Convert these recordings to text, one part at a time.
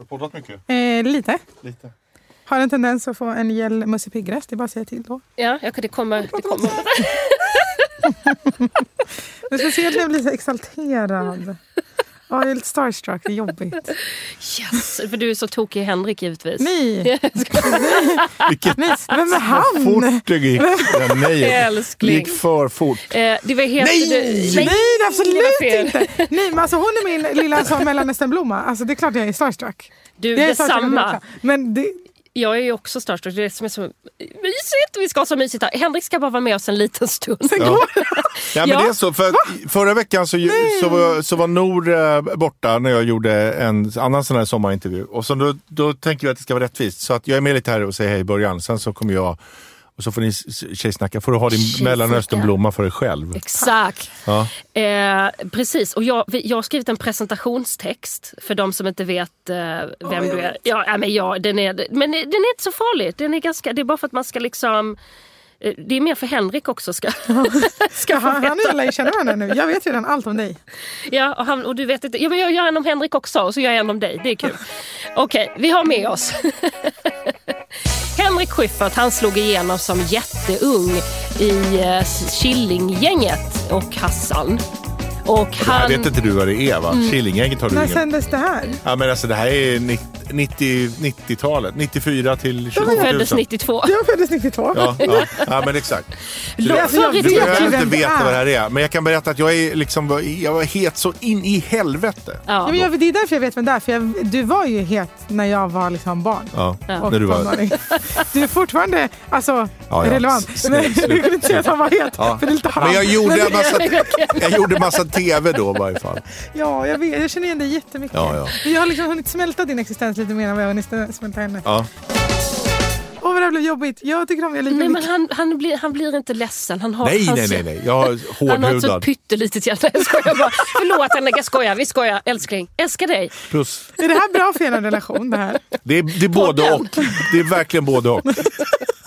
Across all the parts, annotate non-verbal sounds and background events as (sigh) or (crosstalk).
du poddat mycket? Eh, lite. Lite. Har en tendens att få en gäll Musse Pigg-röst. Det är bara att säga till då. Ja, jag, det kommer. Det kommer. Men speciellt när jag blir så exalterad. Ja, jag är lite starstruck. Det är jobbigt. Yes, för du är så tokig i Henrik givetvis. Nej! (laughs) Vilket Nej. Vem är han? fort det gick. Ja, nej, det gick för fort. Eh, det var helt, Nej! Du, Nej, det absolut inte! Nej, men alltså, hon är min lilla så, mellanösternblomma. Alltså, det är klart jag är starstruck. Du, Jag är detsamma. Men det, Jag är ju också starstruck. Det är som är så mysigt. Vi ska ha så mysigt här. Henrik ska bara vara med oss en liten stund. Ja. (laughs) Ja, men Ja. det är så, för förra veckan så, så, var, så var Nor eh, borta när jag gjorde en annan sån här sommarintervju. Och så då, då tänker jag att det ska vara rättvist. Så att jag är med lite här och säger hej i början. Sen så kommer jag och så får ni tjejsnacka. Får du ha din Tjejsnacka. mellanösternblomma för dig själv. Exakt. Ja. Eh, precis, och jag, jag har skrivit en presentationstext för de som inte vet eh, vem du är. Ja, ja, men ja, den är, men den är inte så farlig. Den är ganska, det är bara för att man ska liksom... eh, Det är mer för Henrik också ska, (laughs) ska han, han lär ju känna varandra nu. Jag vet ju redan allt om dig. Ja, och, han, och du vet inte. Ja, men jag gör en om Henrik också och så gör jag en om dig. Det är kul. Okej, vi har med oss (laughs) Henrik Schyffert. Han slog igenom som jätteung i eh, Killinggänget och Hassan. Och Jag han... vet inte du vad det är va? Killinggänget har du När ingen... sändes det här? Ja, men alltså, det här är 90 90-talet. 94 till 20 Han 000. föddes 92. Jag föddes 92. Ja, ja, ja, men exakt. Så Alltså, jag Du behöver inte det veta är. vad det här är. Men jag kan berätta att jag, är liksom, jag var het så in i helvete. Ja, Ja. men jag, det är därför jag vet vem det är. För jag, du var ju het när jag var liksom barn. Ja, Och när du var... Du är fortfarande alltså, Ja, ja. relevant. Men du kunde inte säga att han var het. Ja. För det är lite han. Men jag gjorde, en massa, jag gjorde massa tv då i varje fall. (laughs) Ja, jag, vet, jag känner igen dig jättemycket. Ja, ja. Men Jag har liksom hunnit smälta din existens lite mer än vad jag har hunnit smälta henne. Ja. Åh, vad det här blev jobbigt. Jag tycker om er lika Nej, men han, han, blir, han blir inte ledsen. Han har, Nej, han, nej, nej, nej. Jag har (laughs) Han har ett så hårdhudad. pyttelitet hjärta. Jag skojar bara. Förlåt Henrik, jag skojar. Vi skojar. Älskling, älskar dig. Puss. Är det här bra för er relation? Det här? Det är, det är både och. Det är verkligen både och.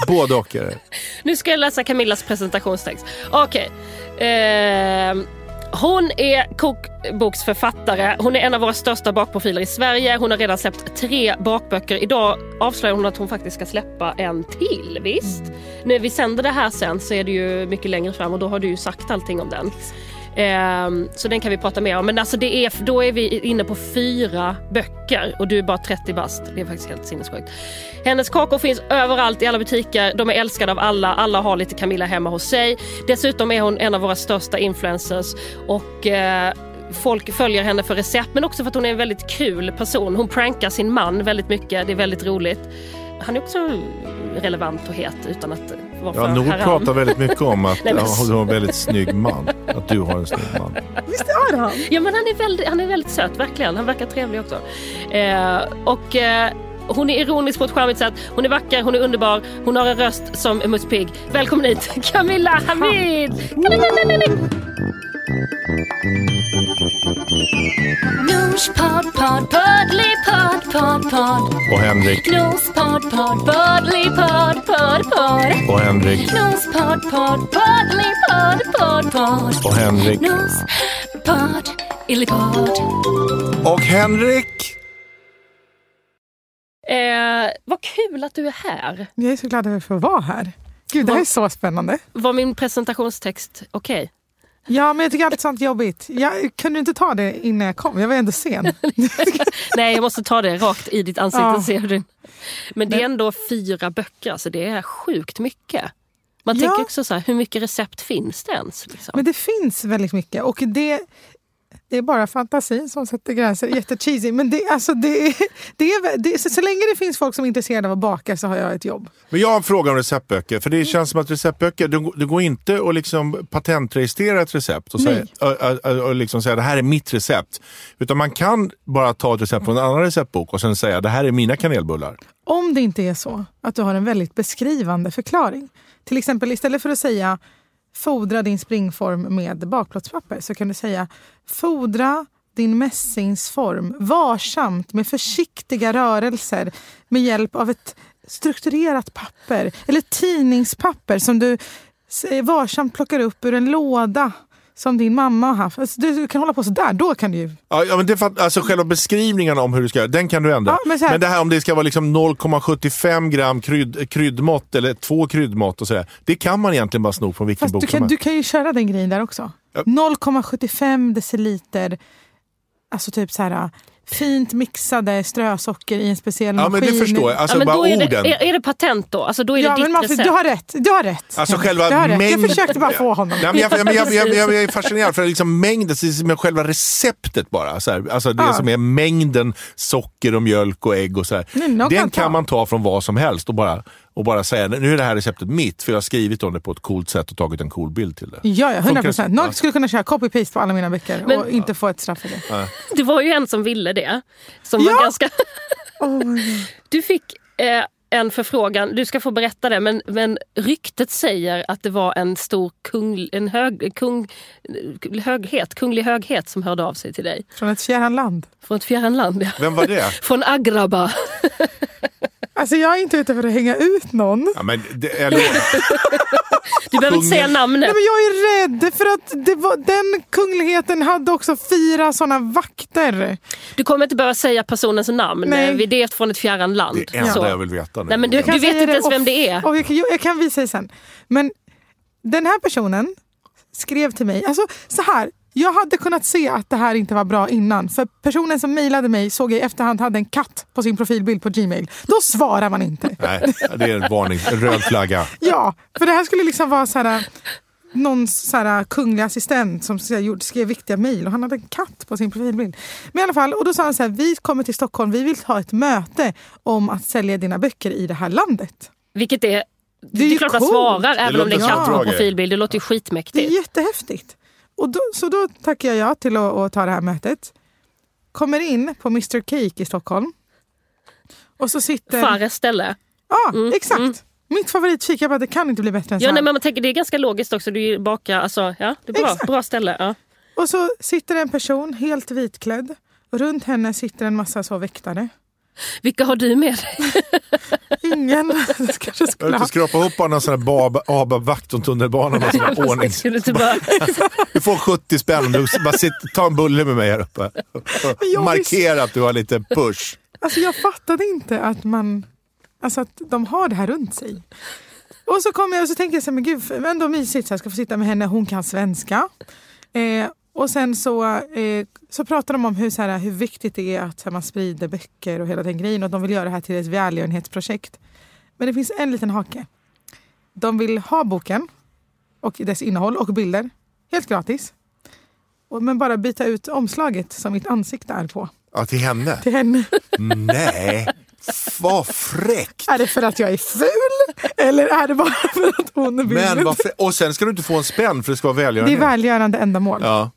Både och är det. Nu ska jag läsa Camillas presentationstext. Okej. Ehm, hon är kokboksförfattare. Hon är en av våra största bakprofiler i Sverige. Hon har redan släppt tre bakböcker. Idag avslöjar hon att hon faktiskt ska släppa en till. Visst? När vi sänder det här sen så är det ju mycket längre fram och då har du ju sagt allting om den. Ehm, Ehm, så den kan vi prata mer om. Men alltså det är, då är vi inne på fyra böcker och du är bara 30 bast. Det är faktiskt helt sinnessjukt. Hennes kakor finns överallt i alla butiker. De är älskade av alla. Alla har lite Camilla hemma hos sig. Dessutom är hon en av våra största influencers. Och eh, Folk följer henne för recept men också för att hon är en väldigt kul person. Hon prankar sin man väldigt mycket. Det är väldigt roligt. Han är också relevant och het utan att vara Ja, för Nord haram. pratar väldigt mycket om att (laughs) Nej, men- ja, du har en väldigt snygg man. Att du har en snygg man. Visst är han? Ja men han är väldigt, han är väldigt söt, verkligen. Han verkar trevlig också. Eh, och eh, hon är ironisk på ett charmigt sätt. Hon är vacker, hon är underbar. Hon har en röst som en Musse Pigg. Välkommen hit (laughs) Camilla Hamid! Nors podd, podd, poddly podd, podd. Och Henrik. Nors podd, podd, poddly podd, podd. Och Henrik. Nors podd, podd, poddly podd, podd. Och Henrik. Nors podd, illipodd. Och Henrik. Eh, vad kul att du är här. Jag är så glad att jag får vara här. Gud, det här är så spännande. Var min presentationstext okej? Ja, men jag tycker alltid sånt jobbigt. Jag kunde inte ta det innan jag kom. Jag var ändå sen. (laughs) Nej, jag måste ta det rakt i ditt ansikte. Ja. Ser du. Men det är ändå fyra böcker, alltså det är sjukt mycket. Man Ja. tänker också så här, hur mycket recept finns det ens? Liksom? Men det finns väldigt mycket. Och det, det är bara fantasin som sätter gränser. Jättecheesy. Men det, alltså det, det är, det, så, så länge det finns folk som är intresserade av att baka så har jag ett jobb. Men jag har en fråga om receptböcker. För det känns som att receptböcker, det, det går inte att liksom patentregistrera ett recept och säga, och, och, och liksom säga det här är mitt recept. Utan man kan bara ta ett recept från en annan receptbok och sen säga det här är mina kanelbullar. Om det inte är så att du har en väldigt beskrivande förklaring. Till exempel istället för att säga fodra din springform med bakplåtspapper. Så kan du säga fodra din mässingsform varsamt med försiktiga rörelser med hjälp av ett strukturerat papper eller tidningspapper som du varsamt plockar upp ur en låda som din mamma har haft. Alltså, du, kan hålla på sådär, då kan du ju... Ja, men det, alltså själva beskrivningen om hur du ska göra, den kan du ändra. Ja, men men, här- det här om det ska vara liksom 0,75 gram krydd, kryddmått eller två kryddmått och sådär. Det kan man egentligen bara sno från vilken Fast bok du som kan, helst. du kan ju köra den grejen där också. Ja. 0,75 deciliter, alltså typ så här fint mixade strösocker i en speciell Ja, men maskin. det förstår jag. Alltså ja, men bara då är, orden. det, är, är det patent då? Alltså då är det Ja, ditt men recept? du har rätt. Du har rätt. Alltså själva du har rätt. mängd- Jag försökte bara få honom. Nej, men jag, jag, jag, jag, jag, jag är (laughs) fascinerad för liksom mängden, med själva receptet bara. Så här, alltså det Ja. som är mängden socker och mjölk och ägg och så här. Nej, någon Den kan kan ta. man ta från vad som helst och bara, och bara säga nu är det här receptet mitt för jag har skrivit om det på ett coolt sätt och tagit en cool bild till det. Ja, ja, 100 Funkar procent. Någon skulle kunna köra copy-paste på alla mina böcker Men- och inte få ett straff för det. Det var ju en som ville det. Som Ja! var ganska... Oh, Du fick eh, en förfrågan, du ska få berätta det, men, men ryktet säger att det var en stor kung, en hög, kung, höghet, kunglig höghet som hörde av sig till dig. från ett fjärran land. Från ett fjärran land. Ja. Vem var det? (laughs) Från Agraba. Alltså jag är inte ute för att hänga ut någon. Ja, men det eller, (laughs) Du behöver inte säga namnet. Nej, men jag är rädd för att det var, den kungligheten hade också fyra såna vakter. Du kommer inte behöva säga personens namn. Nej. Eh, Det är från ett fjärran land. det enda Så. jag vill veta nu. Nej, men du- kan vet inte det ens vem det är. Och jag, kan- jag kan visa dig sen. Men den här personen skrev till mig, alltså så här. Jag hade kunnat se att det här inte var bra innan. För personen som mejlade mig såg jag i efterhand hade en katt på sin profilbild på Gmail. Då svarar man inte. (laughs) Nej, det är en varning, en röd flagga. Ja, för det här skulle liksom vara så här, någon så här, kunglig assistent som skrev viktiga mejl och han hade en katt på sin profilbild. Men i alla fall, och då sa han så här, vi kommer till Stockholm, vi vill ha ett möte om att sälja dina böcker i det här landet. Vilket är... Det är är, ju klart man svarar även om det är låter katt på profilbild. Det låter ju Det är skitmäktigt. jättehäftigt. Och då, så då tackar jag ja till att, att ta det här mötet. Kommer in på Mr Cake i Stockholm. Och så sitter... Fares ställe. Ja, exakt. Mitt favoritfik. Jag bara, det kan inte bli bättre än så Ja, här. nej, men man tänker, det är ganska logiskt också. Du bakar, alltså, ja, det är bra, Exakt. bra ställe. Ja. Och så sitter en person helt vitklädd. Och runt henne sitter en massa så väktare. Vilka har du med dig? (laughs) Ingen det kanske Jag skulle ha. inte skrapa ihop bara någon sån här bab- ABAB-vakt om tunnelbanan och sån här (laughs) ordning. (laughs) Du får 70 spänn du bara sitter, ta en bulle med mig här uppe. jag Markera att du har lite push. Alltså jag fattade inte att man, alltså att de har det här runt sig. Och så kommer jag och så tänker jag så här, men gud, ändå mysigt, så jag ska få sitta med henne, hon kan svenska. Eh, och sen så, eh, så pratar de om hur, så här, hur viktigt det är att här, man sprider böcker och hela den grejen och de vill göra det här till ett välgörenhetsprojekt. Men det finns en liten hake. De vill ha boken och dess innehåll och bilder helt gratis. Och- Men bara byta ut omslaget som mitt ansikte är på Ja, till henne? till henne. Nej, vad fräckt! Är det för att jag är ful? Eller är det bara för att hon är Men Och sen ska du inte få en spänn för det ska vara Det är välgörande. välgörande ändamål. Ja.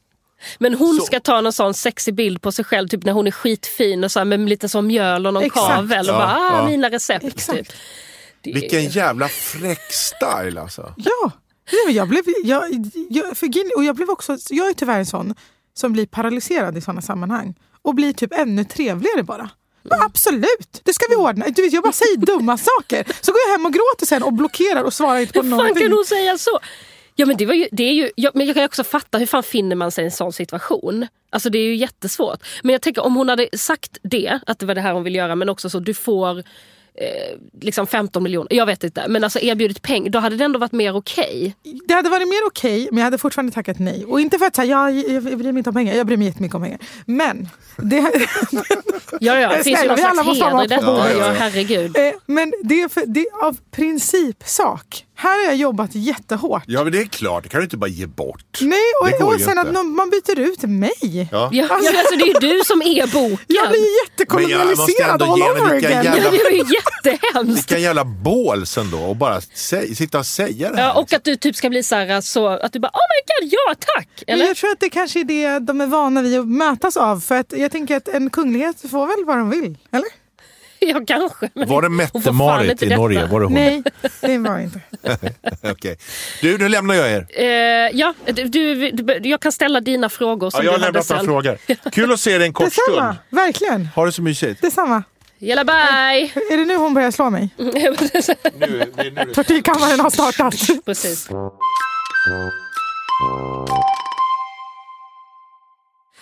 Men hon Så- ska ta någon sån sexig bild på sig själv typ när hon är skitfin och så här, med lite sån mjöl och någon Exakt. kavel och Ja, bara ah, ja. mina recept. Exakt. Typ. Det Vilken jävla fräck style alltså. Ja, jag blev, jag, jag, för, och jag blev också, jag är tyvärr en sån som blir paralyserad i såna sammanhang. Och blir typ ännu trevligare bara. Men absolut, det ska vi ordna. Du vet, jag bara säger dumma saker. Så går jag hem och gråter sen och blockerar och svarar inte på Hur fan någonting. kan hon säga så? Ja, men det var ju, det är ju, ja, men jag kan ju också fatta hur fan finner man sig i en sån situation. Alltså det är ju jättesvårt. Men jag tänker om hon hade sagt det, att det var det här hon ville göra, men också så du får eh, liksom 15 miljoner, jag vet inte, men alltså erbjudit pengar, då hade det ändå varit mer okej. Det hade varit mer okej, men jag hade fortfarande tackat nej. Och inte för att säga, ja, jag, jag bryr mig inte om pengar, jag bryr mig jättemycket om pengar. Men, det, (laughs) Ja, ja, det finns ju någon slags heder i detta. bordet. Ja, herregud. eh, men det är, för, det är av principsak. Här har jag jobbat jättehårt. Ja men det är klart, det kan du inte bara ge bort. Nej, och, och sen inte. att någon, man byter ut mig. Ja. Ja, alltså, det är ju du som är boken. Jag blir Men jag måste jättekolonialiserad all over again. jävla- Ja, det var ju jättehemskt. Vilka jävla båls ändå och bara säg, sitta och säga det här. Ja, och att du typ ska bli så här, så att du bara oh my god, ja tack! Men Eller? jag tror att det kanske är det de är vana vid att mötas av. För att jag tänker att en kunglighet får väl vad de vill? Eller? (laughs) Ja, kanske. Men Var det Mette-Marit i. Norge? Var det hon? Nej, det var inte. (laughs) Okej. Du, nu lämnar jag er. Eh, ja, du, du, jag kan ställa dina frågor som Ja, jag har lämnat några frågor. (laughs) Kul att se dig en kort Detsamma, stund. verkligen. Ha det så mysigt. Detsamma. Jalla bye! Är det nu hon börjar slå mig? Nu. Tortyrkammaren har startat. Precis.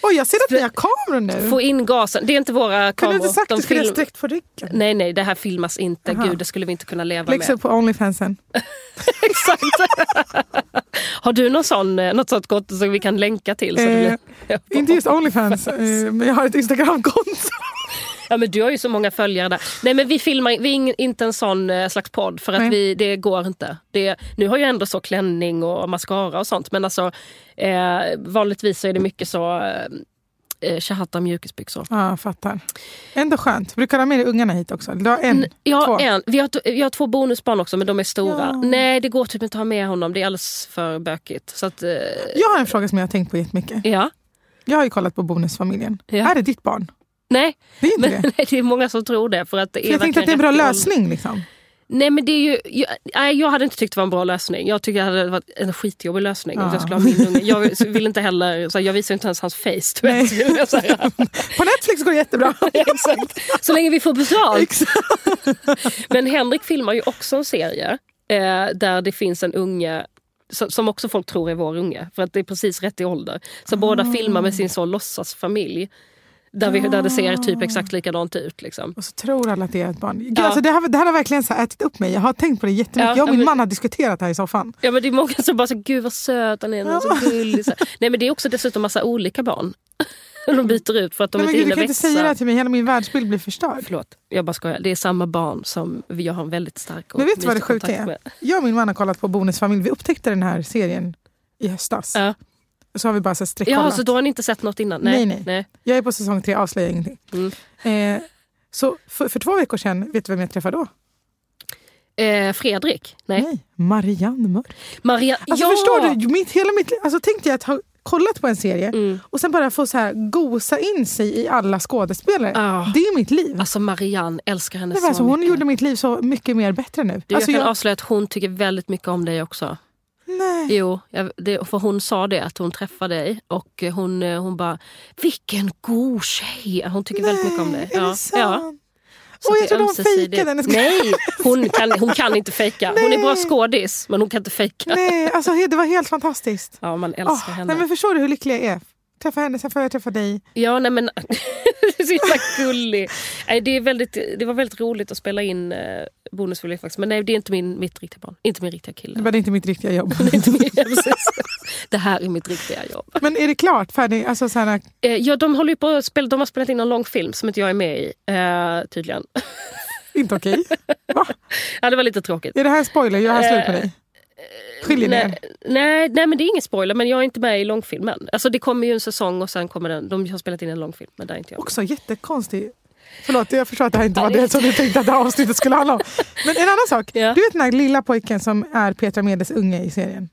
Oj, jag ser att ni har kameror nu. Få in gasen. Det är inte våra Kunde du kameror. inte sagt De att du skulle ha film- sträckt på ryggen? Nej, nej, det här filmas inte. Aha. Gud, det skulle vi inte kunna leva Läggs med. på Onlyfansen. (laughs) Exakt. (laughs) Har du någon sån, eh, något sånt konto som vi kan länka till? Eh, blir... (laughs) Inte just Onlyfans, eh, men jag har ett Instagramkonto. Ja, men du har ju så många följare där. Nej men vi filmar vi är inte en sån eh, slags podd för att Nej. vi, det går inte. Det, nu har jag ändå så klänning och mascara och sånt men alltså eh, vanligtvis så är det mycket så eh, eh, Shahata mjukisbyxor. Ja, jag fattar. Ändå skönt. Brukar du ha med dig ungarna hit också? Du har en? Jag har, två? en, vi har, jag har två bonusbarn också men de är stora. Ja. Nej det går typ inte att ha med honom, det är alldeles för bökigt. Så att, eh, Jag har en fråga som jag har tänkt på jättemycket. ja. Jag har ju kollat på Bonusfamiljen. Ja. Är det ditt barn? Nej, Det är inte men, det. (laughs) nej, det är många som tror det. För att det För jag tänkte att det är en bra lösning. Liksom. Nej men det är ju, jag, jag hade inte tyckt det var en bra lösning. Jag tycker det hade varit en skitjobbig lösning. Ja. Jag, skulle ha min unge. jag vill inte heller, så här, jag visar inte ens hans face. Vet. Säger, (laughs) På Netflix går det jättebra. (laughs) exakt. Så länge vi får betalt. (laughs) Men Henrik filmar ju också en serie eh, där det finns en unge som, också folk tror är vår unge. För att det är precis rätt i ålder. Så båda filmar med sin så låtsasfamilj. Där, vi, där det ser typ exakt likadant ut. Liksom. Och så tror alla att det är ett barn. Gud, Ja. alltså, det, här, det här har verkligen så ätit upp mig. Jag har tänkt på det jättemycket. Ja, jag och min men- man har diskuterat det här i soffan. Ja men det är många som bara så gud vad söt han är, är så gullig. Så. Nej men det är också dessutom massa olika barn. (laughs) De byter ut för att de Nej, inte gud, du hinner kan inte växa. säga det till mig. Hela min världsbild blir förstörd. Förlåt, jag bara skojar. Det är samma barn som jag har en väldigt stark och Men vet du vad det sjuka är? med. Jag och min man har kollat på Bonusfamilj. Vi upptäckte den här serien i höstas. Ja. Så har vi bara så streckkollat. Ja, så då har ni inte sett något innan? Nej. Nej, nej. Jag är på säsong tre, avslöjar ingenting. Mm. Eh, så för, för två veckor sedan, vet du vem jag träffade då? Eh, Fredrik? Nej. Nej, Marianne Mörk. Maria? Alltså ja! förstår du, mitt, hela mitt alltså tänkte jag att ha kollat på en serie Mm. och sen bara få så här gosa in sig i alla skådespelare. Ja. Det är mitt liv. Alltså Marianne, älskar henne så alltså, hon mycket. gjorde mitt liv så mycket mer bättre nu. Du, alltså, jag kan jag, avslöja att hon tycker väldigt mycket om dig också. Nej. Jo, det, för hon sa det att hon träffade dig och hon, eh, hon bara “vilken god tjej”. Hon tycker väldigt mycket om dig. Är det sant? ja. Så jag trodde hon fejkade. Ska- Nej, hon kan, hon kan inte fejka. Hon är bra skådis men hon kan inte fejka. nej, alltså det var helt fantastiskt. Ja, man älskar Åh, henne. nej, men förstår du hur lycklig jag är? Träffa henne, sen får jag träffa dig. Ja, nej men... (laughs) är så jävla gullig. Nej, det, är väldigt, det var väldigt roligt att spela in eh, Bonusfamilj faktiskt. Men nej, det är inte min, mitt riktiga barn. Inte min riktiga kille. Det var inte mitt riktiga jobb. (laughs) Det är inte min, (laughs) det här är mitt riktiga jobb. Men är det klart? Färdig? Alltså, så här, Eh, ja, de, håller på spela, de har spelat in en långfilm som inte jag är med i. Eh, tydligen. inte okej. Va? ja, det var lite tråkigt. Är det här en spoiler? Jag har slut med dig. Skiljer er? Nej, nej, nej, men det är ingen spoiler. Men jag är inte med i långfilmen. Alltså, det kommer ju en säsong och sen kommer den. De har spelat in en långfilm, men där är inte jag. Också jättekonstig. Förlåt, jag förstår att det här inte var det- som du tänkte att det här avsnittet skulle handla om. Men en annan sak. Ja. Du vet den här lilla pojken som är Petra Medes unge i serien?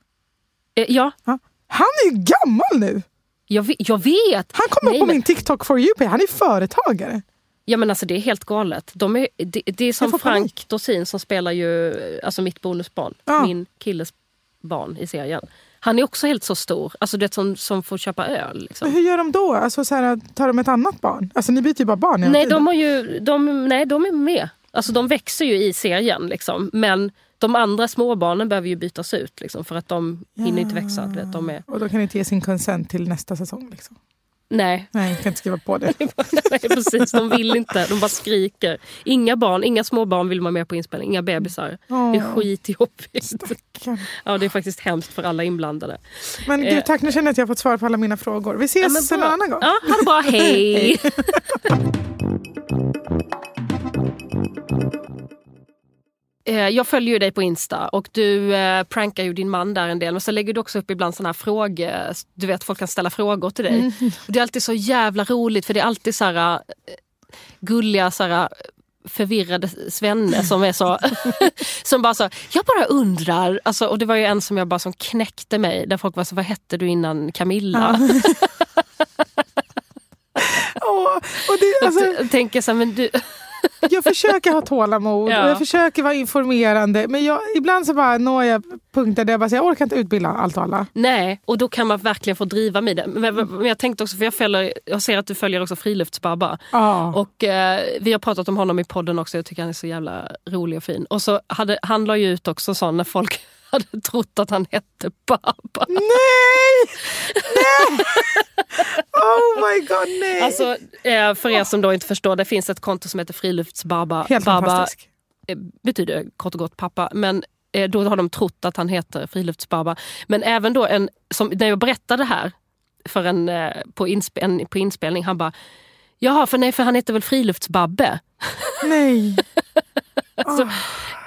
Eh, ja, Ja. Han är ju gammal nu! jag, vet- jag vet. Han kommer på men- min TikTok for you. Han är företagare. Ja men alltså det är helt galet. De är, det, det är som panik. Frank Dorsin som spelar ju alltså mitt bonusbarn. Ja. Min killes barn i serien. Han är också helt så stor. Alltså det som, som får köpa öl. Men Liksom. hur gör de då? Alltså, så här, tar de ett annat barn? Alltså ni byter ju bara barn Nej, de har ju, de, nej, de är med. Alltså de växer ju i serien. Liksom. Men de andra småbarnen behöver ju bytas ut. Liksom, för att de hinner inte växa. Vet, de är, Och då kan ni inte ge sin consent till nästa säsong. Liksom. Nej, Nej, jag kan inte skriva på det. (laughs) nej, precis. De vill inte. De bara skriker. Inga barn, inga små barn vill vara med på inspelning. Inga bebisar. Det är skitjobbigt. stackarn. Ja, det är faktiskt hemskt för alla inblandade. Men Eh. gud, tack, nu känner jag att jag har fått svar på alla mina frågor. Vi Ja, ses men en annan gång. Ja, ha det bra. (laughs) Hej! Eh, (laughs) Jag följer ju dig på Insta och du eh, prankar ju din man där en del. Men så lägger du också upp ibland såna här frågor. Du vet, folk kan ställa frågor till dig. Mm. Och det är alltid så jävla roligt för det är alltid så här, eh, gulliga så här, förvirrade svenne som är så... (laughs) som bara så, jag bara undrar. Alltså, och det var ju en som jag bara som knäckte mig. Där folk var så, vad hette du innan Camilla? (laughs) Åh, och det, alltså, Jag tänker så här, men du... (laughs) jag försöker ha tålamod Ja. och jag försöker vara informerande. Men jag, ibland så bara når jag punkter där jag bara säger, jag orkar inte utbilda allt och alla. Nej, och då kan man verkligen få driva med det. Men, men jag tänkte också, för jag, följer, jag ser att du följer också Friluftsbabba. Ja. Och eh, vi har pratat om honom i podden också, jag tycker han är så jävla rolig och fin. Och så hade, han la ju ut också sån när folk hade trott att han hette Baba. Nej! Nej! Oh my god, nej! Alltså, eh, för er som då inte förstår, det finns ett konto som heter Friluftsbaba. Helt Baba fantastisk. eh, betyder kort och gott pappa. Men eh, då har de trott att han heter Friluftsbaba. Men även då, en, som, när jag berättade det här för en, på, inspe, en, på inspelning, han bara Jaha, för, nej, för han heter väl Friluftsbabbe? Nej. (laughs) Alltså,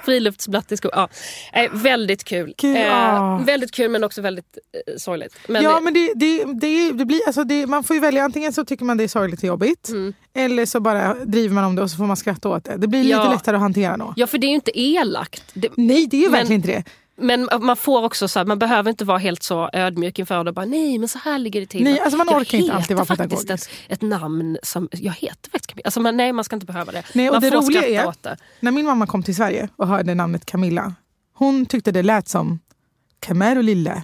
Friluftsblatt i skolan. Ja. Eh, väldigt kul. Kul, ja. väldigt kul men också väldigt eh, sorgligt. Men, ja, eh, men det, det, det, det blir, alltså det, man får ju välja, antingen så tycker man det är sorgligt och jobbigt. Mm. Eller så bara driver man om det och så får man skratta åt det. Det blir lite Ja. lättare att hantera då. ja, för det är ju inte elakt. Det, Nej, det är ju Men- verkligen inte det. Men man får också så här, man behöver inte vara helt så ödmjuk inför det. och Bara, nej men så här ligger det till. Nej, alltså man Jag orkar inte alltid vara pedagogisk. Ett, ett namn som, jag heter faktiskt Camilla. Alltså, man, nej man ska inte behöva det. Nej, och man det får roliga skratta är- åt det. När min mamma kom till Sverige och hörde namnet Camilla, hon tyckte det lät som Camero lille.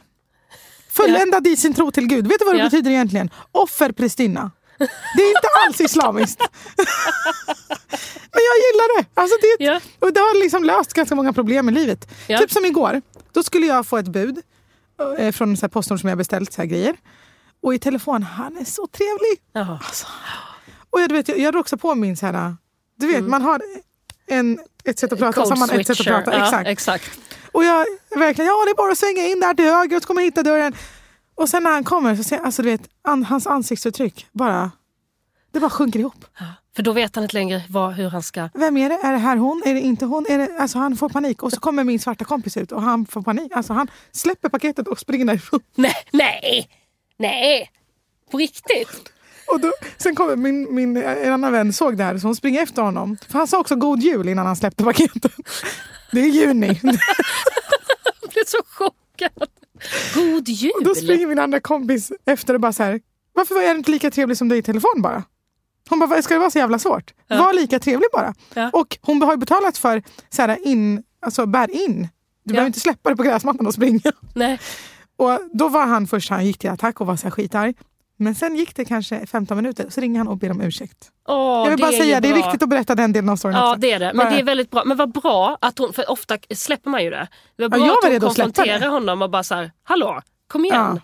Fulländad i sin tro till Gud. Vet du vad det Ja. betyder egentligen? Offerprästinna. Det är inte alls islamiskt. Men jag gillar det. Alltså det, Ja. och det har liksom löst ganska många problem i livet. Ja. Typ som igår. Då skulle jag få ett bud eh, från här Postnord som jag beställt så här grejer. Och i telefon, han är så trevlig. Jaha. Och jag, du vet, jag, jag också på min så här... Du vet, man har en, ett sätt att prata och så har man ett sätt att prata. Ja, Exakt. exakt. Och jag verkligen, ja det är bara att svänga in där till höger och så kommer jag hitta dörren. Och sen när han kommer så ser alltså du vet, an, hans ansiktsuttryck bara, det bara sjunker ihop. Ja. För då vet han inte längre vad, hur han ska... Vem är det? Är det här hon? Är det inte hon? Är det, alltså han får panik och så kommer min svarta kompis ut och han får panik. Alltså han släpper paketet och springer därifrån. (laughs) Nej, nej, nej. På riktigt? Och då, sen kommer min, min en annan vän såg det här så hon springer efter honom. För han sa också god jul innan han släppte (laughs) paketet. Det är juni. (laughs) Jag blev så chockad. God jul! Då springer min andra kompis efter och bara så här. Varför var jag inte lika trevlig som du i telefon bara? Hon bara, "Vad ska det vara så jävla svårt? Var lika trevlig bara. Ja. Och hon har ju betalat för så här, in, alltså bär in. Du behöver inte släppa det på gräsmattan och springa. Nej. Och då var han först, han gick till attack och var så här skitarg. Men sen gick det kanske 15 minuter så ringer han och ber om ursäkt. Åh, jag vill bara säga, det är viktigt att berätta den delen av storyn Ja också. det är det. Men Bara- det är väldigt bra. Men vad bra att hon, för ofta släpper man ju det. Det var bra jag var att hon det. honom och bara så här, hallå, kom igen.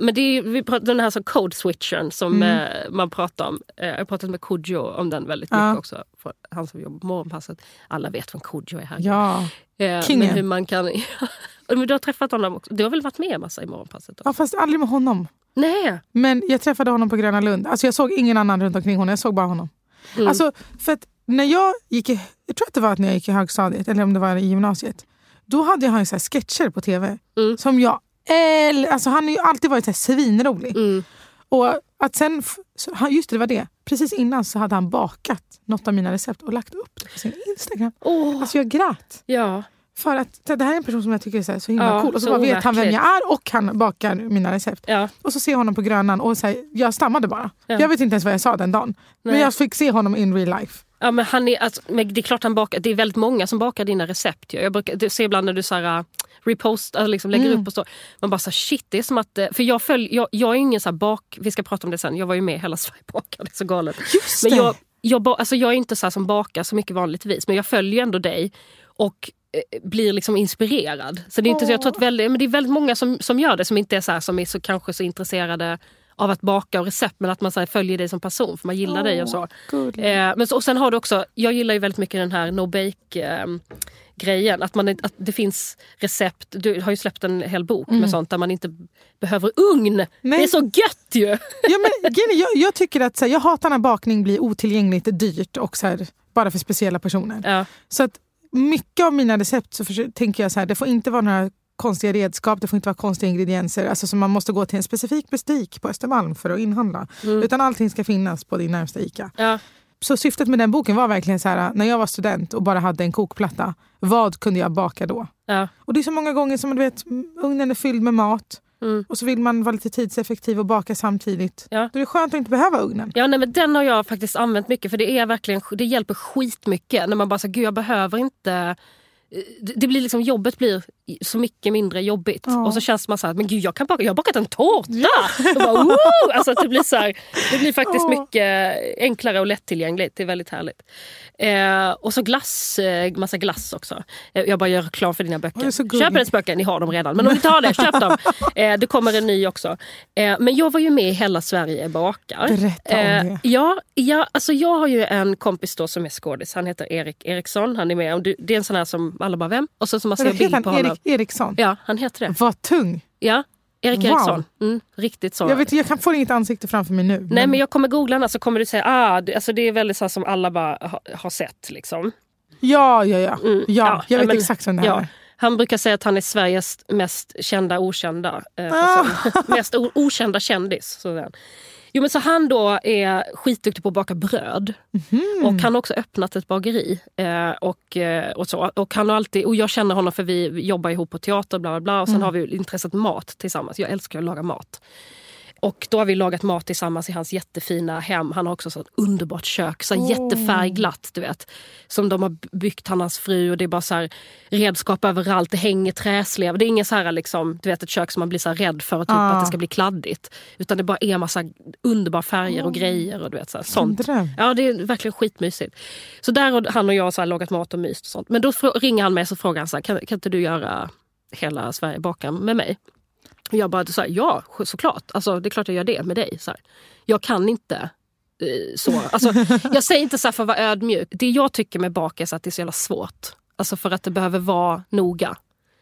Men det är, vi pratar den här så code switchen som Mm. eh, man pratar om. Eh, jag har pratat med Kodjo om den väldigt Ja. mycket också. För han som jobbar på morgonpasset. Alla vet vem Kodjo är här. Ja. Eh, kingen. men hur man kan... (laughs) du har träffat honom också. Du har väl varit med massa i morgonpasset? Då? ja, fast aldrig med honom. Nej. Men jag träffade honom på Gröna Lund. Alltså jag såg ingen annan runt omkring honom, jag såg bara honom. Mm. Alltså, för när jag gick i, jag tror att det var att när jag gick i högstadiet, eller om det var i gymnasiet. Då hade han ju så här sketcher på tv. Mm. Som jag äl- alltså Han har ju alltid varit så svinrolig. Mm. Och att sen, just det, det var det. Precis innan så hade han bakat något av mina recept och lagt upp det på sin Instagram. Åh, Alltså jag grät. ja. För att det här är en person som jag tycker är så, här, så himla Ja, cool. Och så, så bara vet han vem jag är och han bakar mina recept. ja. Och så ser jag honom på Grönan och så här, jag stammade bara. Ja. Jag vet inte ens vad jag sa den dagen. Men Nej. jag fick se honom in real life. Ja, men han är, alltså, men det är klart han bakar. Det är väldigt många som bakar dina recept. Jag brukar ser ibland när du så här, uh, repost, alltså liksom lägger Mm. upp och så. Man bara så här, shit, det är som att... eh, För jag, följ, jag, jag är ingen så bak... Vi ska prata om det sen. Jag var ju med Hela (laughs) Sverige bakar. Det är så galet. Just Men jag, jag, alltså jag är inte så som bakar så mycket vanligtvis. Men jag följer ändå dig. Och blir liksom inspirerad. Så det är, inte, så jag tror att väldigt, men det är väldigt många som, som gör det som inte är så här, som är så, kanske så intresserade av att baka och recept men att man så här, följer dig som person för man gillar dig och så. Eh, men så, och sen har du också, jag gillar ju väldigt mycket den här no bake eh, grejen. Att, man, att det finns recept, du har ju släppt en hel bok med sånt där man inte behöver ugn. Det är så gött ju! Ja, men, jag, jag tycker att så här, jag hatar när bakning blir otillgängligt dyrt och så här, bara för speciella personer. Ja. Så att mycket av mina recept så försöker, tänker jag så här, det får inte vara några konstiga redskap, det får inte vara konstiga ingredienser. Alltså så man måste gå till en specifik butik på Östermalm för att inhandla. Utan allting ska finnas på din närmsta ICA. Ja. Så syftet med den boken var verkligen så här, när jag var student och bara hade en kokplatta, vad kunde jag baka då? Ja. Och det är så många gånger som du vet, ugnen är fylld med mat Mm. och så vill man vara lite tidseffektiv och baka samtidigt. Ja. Då är det skönt att inte behöva ugnen. Ja, nej, men den har jag faktiskt använt mycket för det är verkligen det hjälper skitmycket när man bara säger gud jag behöver inte det blir liksom, jobbet blir så mycket mindre jobbigt. Ja. Och så känns man så här, men gud jag, kan baka, jag har bakat en tårta! Och bara, alltså, det, blir så här, det blir faktiskt Ja. mycket enklare och lättillgängligt. Det är väldigt härligt. Eh, och så glass, eh, massa glass också. Eh, jag bara gör reklam för dina böcker. så. Köp hennes böcker, ni har dem redan. Men om ni tar det, köp dem. (laughs) Eh, det kommer en ny också. Eh, men jag var ju med i Hela Sverige bakar. Berätta om Eh, det. Ja, ja, alltså jag har ju en kompis då som är skådis. Han heter Erik Eriksson. Han är med. Det är en sån här som alla bara, vem? Och så som man ser bild på honom. Erik Eriksson? Ja, han heter det. Vad tung. Ja, Erik Wow. Eriksson. Mm, riktigt så. Jag, vet, jag kan få inget ansikte framför mig nu. Nej men jag kommer googla henne så kommer du säga ah, det, alltså det är väldigt så som alla bara ha, har sett. Liksom. Ja, ja, ja. Mm, ja, ja, jag vet men- exakt vem det här Ja. är. Han brukar säga att han är Sveriges mest kända okända. Eh, Ah. person. (laughs) mest okända kändis. Så är han. Jo, men så han då är skitduktig på att baka bröd. Mhm. Och han har också öppnat ett bageri. Eh, och, eh, och, så. och, han har alltid, och jag känner honom för vi jobbar ihop på teater bla bla bla. Och sen Mm. har vi intresset mat tillsammans. Jag älskar att laga mat. Och då har vi lagat mat tillsammans i hans jättefina hem. Han har också så ett underbart kök, så Åh. jättefärgglatt. Du vet, som de har byggt, han och hans fru. Och det är bara så här, redskap överallt, det hänger träslev. Det är inget så här, liksom, du vet, ett kök som man blir så rädd för typ, Ah. att det ska bli kladdigt. Utan det bara är massa underbara färger och grejer. Och du vet, så här, sånt. Ja, det är verkligen skitmysigt. Så där har han och jag så här lagat mat och myst och sånt. Men då ringer han mig och frågar han så här, kan, kan inte du göra hela Sverige bakar med mig? Jag bara, så här, ja såklart. Alltså, det är klart jag gör det med dig. Så här. Jag kan inte eh, så. Alltså, jag säger inte så för att vara ödmjuk. Det jag tycker med bak är att det är så jävla svårt. Alltså för att det behöver vara noga.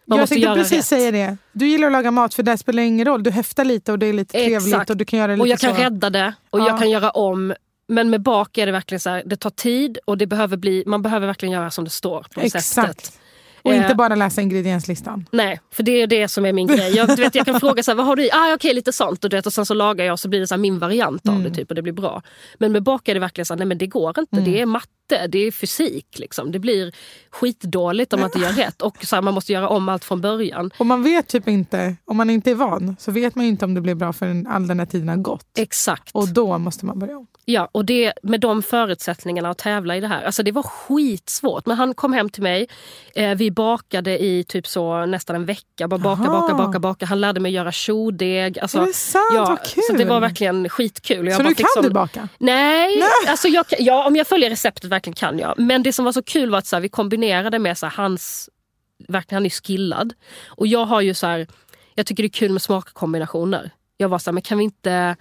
Man jag tänkte precis rätt. säga det. Du gillar att laga mat för det spelar ingen roll. Du höftar lite och det är lite trevligt Exakt. och du kan göra det lite Och jag kan så. rädda det och Ja. jag kan göra om. Men med bak är det verkligen så här, det tar tid och det behöver bli, man behöver verkligen göra som det står på receptet. Och Eh, inte bara läsa ingredienslistan. Nej, för det är det som är min grej. Jag, du vet, jag kan fråga så här, vad har du i? Ah, okej, lite sånt. Och, du vet, och sen så lagar jag och så blir det så min variant av Mm. det typ, och det blir bra. Men med bak är det verkligen så här, nej men det går inte. Det är matte, det är fysik. Liksom. Det blir skitdåligt om man inte gör rätt. Och så här, man måste göra om allt från början. Och man vet typ inte, om man inte är van, så vet man inte om det blir bra förrän all den här tiden har gått. Exakt. Och då måste man börja om. Ja, och det, med de förutsättningarna att tävla i det här. Alltså det var skitsvårt. Men han kom hem till mig. Eh, vi bakade i typ så nästan en vecka. Bara baka, Aha. baka, baka, baka. Han lärde mig göra tjordeg. Alltså, är det sant? Vad kul! Så det var verkligen skitkul. Jag så nu kan sån- du baka? Nej, Alltså jag, ja, om jag följer receptet verkligen kan jag. Men det som var så kul var att så här, vi kombinerade med så här, hans... Verkligen, han är skillad. Och jag har ju så här, jag tycker det är kul med smakkombinationer. Jag var så här, men kan vi inte...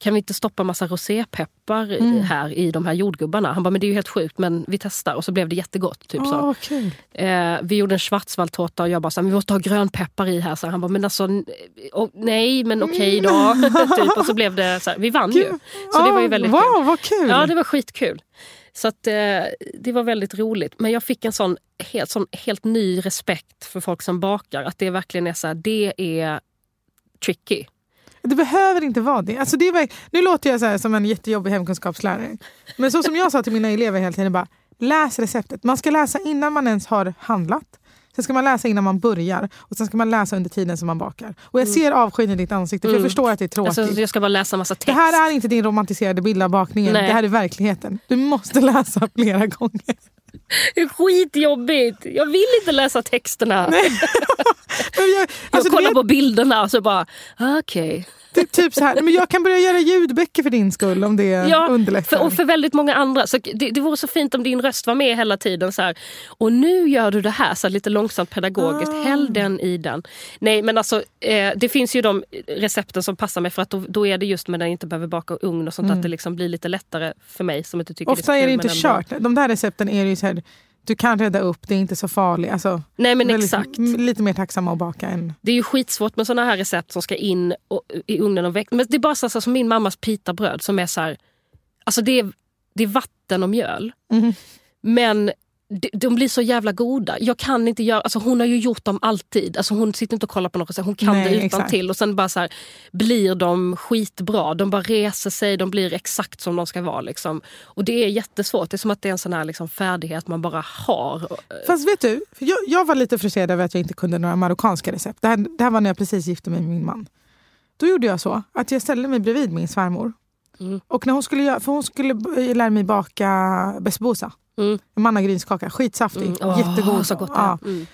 Kan vi inte stoppa massa rosépeppar Mm. här i de här jordgubbarna? Han bara, men det är ju helt sjukt men vi testar. Och så blev det jättegott. Typ så. vad kul. Eh, vi gjorde en schwarzwaldtårta och jag bara, så här, vi måste ha grönpeppar i här. Så han bara, men alltså oh, nej men okej då. (laughs) typ. Och så blev det så här, vi vann ju. Gud. Så det var ju Ja, väldigt wow, kul. vad kul! Ja, det var skitkul. Så att, eh, det var väldigt roligt. Men jag fick en sån helt, sån helt ny respekt för folk som bakar. Att det verkligen är så här, det är tricky. Det behöver inte vara det. Alltså det är, nu låter jag så som en jättejobbig hemkunskapslärare. Men så som jag sa till mina elever hela tiden, bara, läs receptet. Man ska läsa innan man ens har handlat. Sen ska man läsa innan man börjar och sen ska man läsa under tiden som man bakar. Och jag ser avskyn i ditt ansikte för jag Mm. förstår att det är tråkigt. Alltså, jag ska bara läsa massa text. det här är inte din romantiserade bild av bakningen, Nej. det här är verkligheten. Du måste (laughs) läsa flera gånger. Det är skitjobbigt. Jag vill inte läsa texterna. (laughs) Men jag, alltså, jag kollar det, på bilderna och så bara, okej. det är typ så här, men jag kan börja göra ljudböcker för din skull om det Ja, underlättar. För, och för väldigt många andra. Så det, det vore så fint om din röst var med hela tiden. Så här, och nu gör du det här, så här lite långsamt pedagogiskt. Ah. Häll den i den. Nej men alltså, eh, det finns ju de recepten som passar mig för att då, då är det just med när jag inte behöver baka ugn och sånt att det liksom blir lite lättare för mig som inte tycker Mm. Ofta det är, är så det kul, inte kört. De där recepten är ju så här, du kan rädda upp, det är inte så farligt. Alltså, Nej men väldigt- exakt. Lite mer tacksamma att baka än... Det är ju skitsvårt med såna här recept som ska in och, i ugnen och väcka. Men det är bara så, så som min mammas pitabröd som är så här, alltså det är, det är vatten och mjöl. Mhm. Men de, blir så jävla goda. Jag kan inte göra, alltså hon har ju gjort dem alltid. Alltså hon sitter inte och kollar på något recept, hon kan Nej, det utan exakt. till och sen bara så här, blir de skitbra. De bara reser sig, de blir exakt som de ska vara. Liksom. Och det är jättesvårt. Det är som att det är en sån här liksom, färdighet man bara har. Fast vet du, jag, jag var lite frustrerad över att jag inte kunde några marockanska recept. Det här, det här var när jag precis gifte mig med min man. Då gjorde jag så att jag ställde mig bredvid min svärmor. Mm. Och när hon skulle, för hon skulle lära mig baka besbosa. Mm. Mannagrynskaka, skitsaftig, Mm. Åh, jättegod. Så gott ja. är. Mm.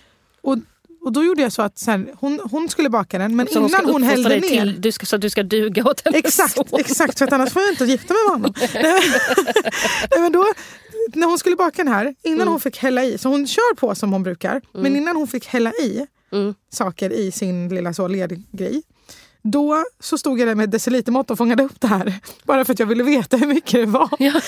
och, Och då gjorde jag så att så här, hon, hon skulle baka den, men Så hon innan hon uppfostra hällde dig ner... till, du ska, så att du ska duga åt hennes Exakt, son. exakt, för att annars får jag inte gifta mig med honom. (laughs) (laughs) Nej, men då, när hon skulle baka den här, innan Mm. hon fick hälla i, så hon kör på som hon brukar, men innan hon fick hälla i Mm. saker i sin lilla så ledgrej, då så stod jag där med decilitermått och fångade upp det här. (laughs) Bara för att jag ville veta hur mycket det var. Ja.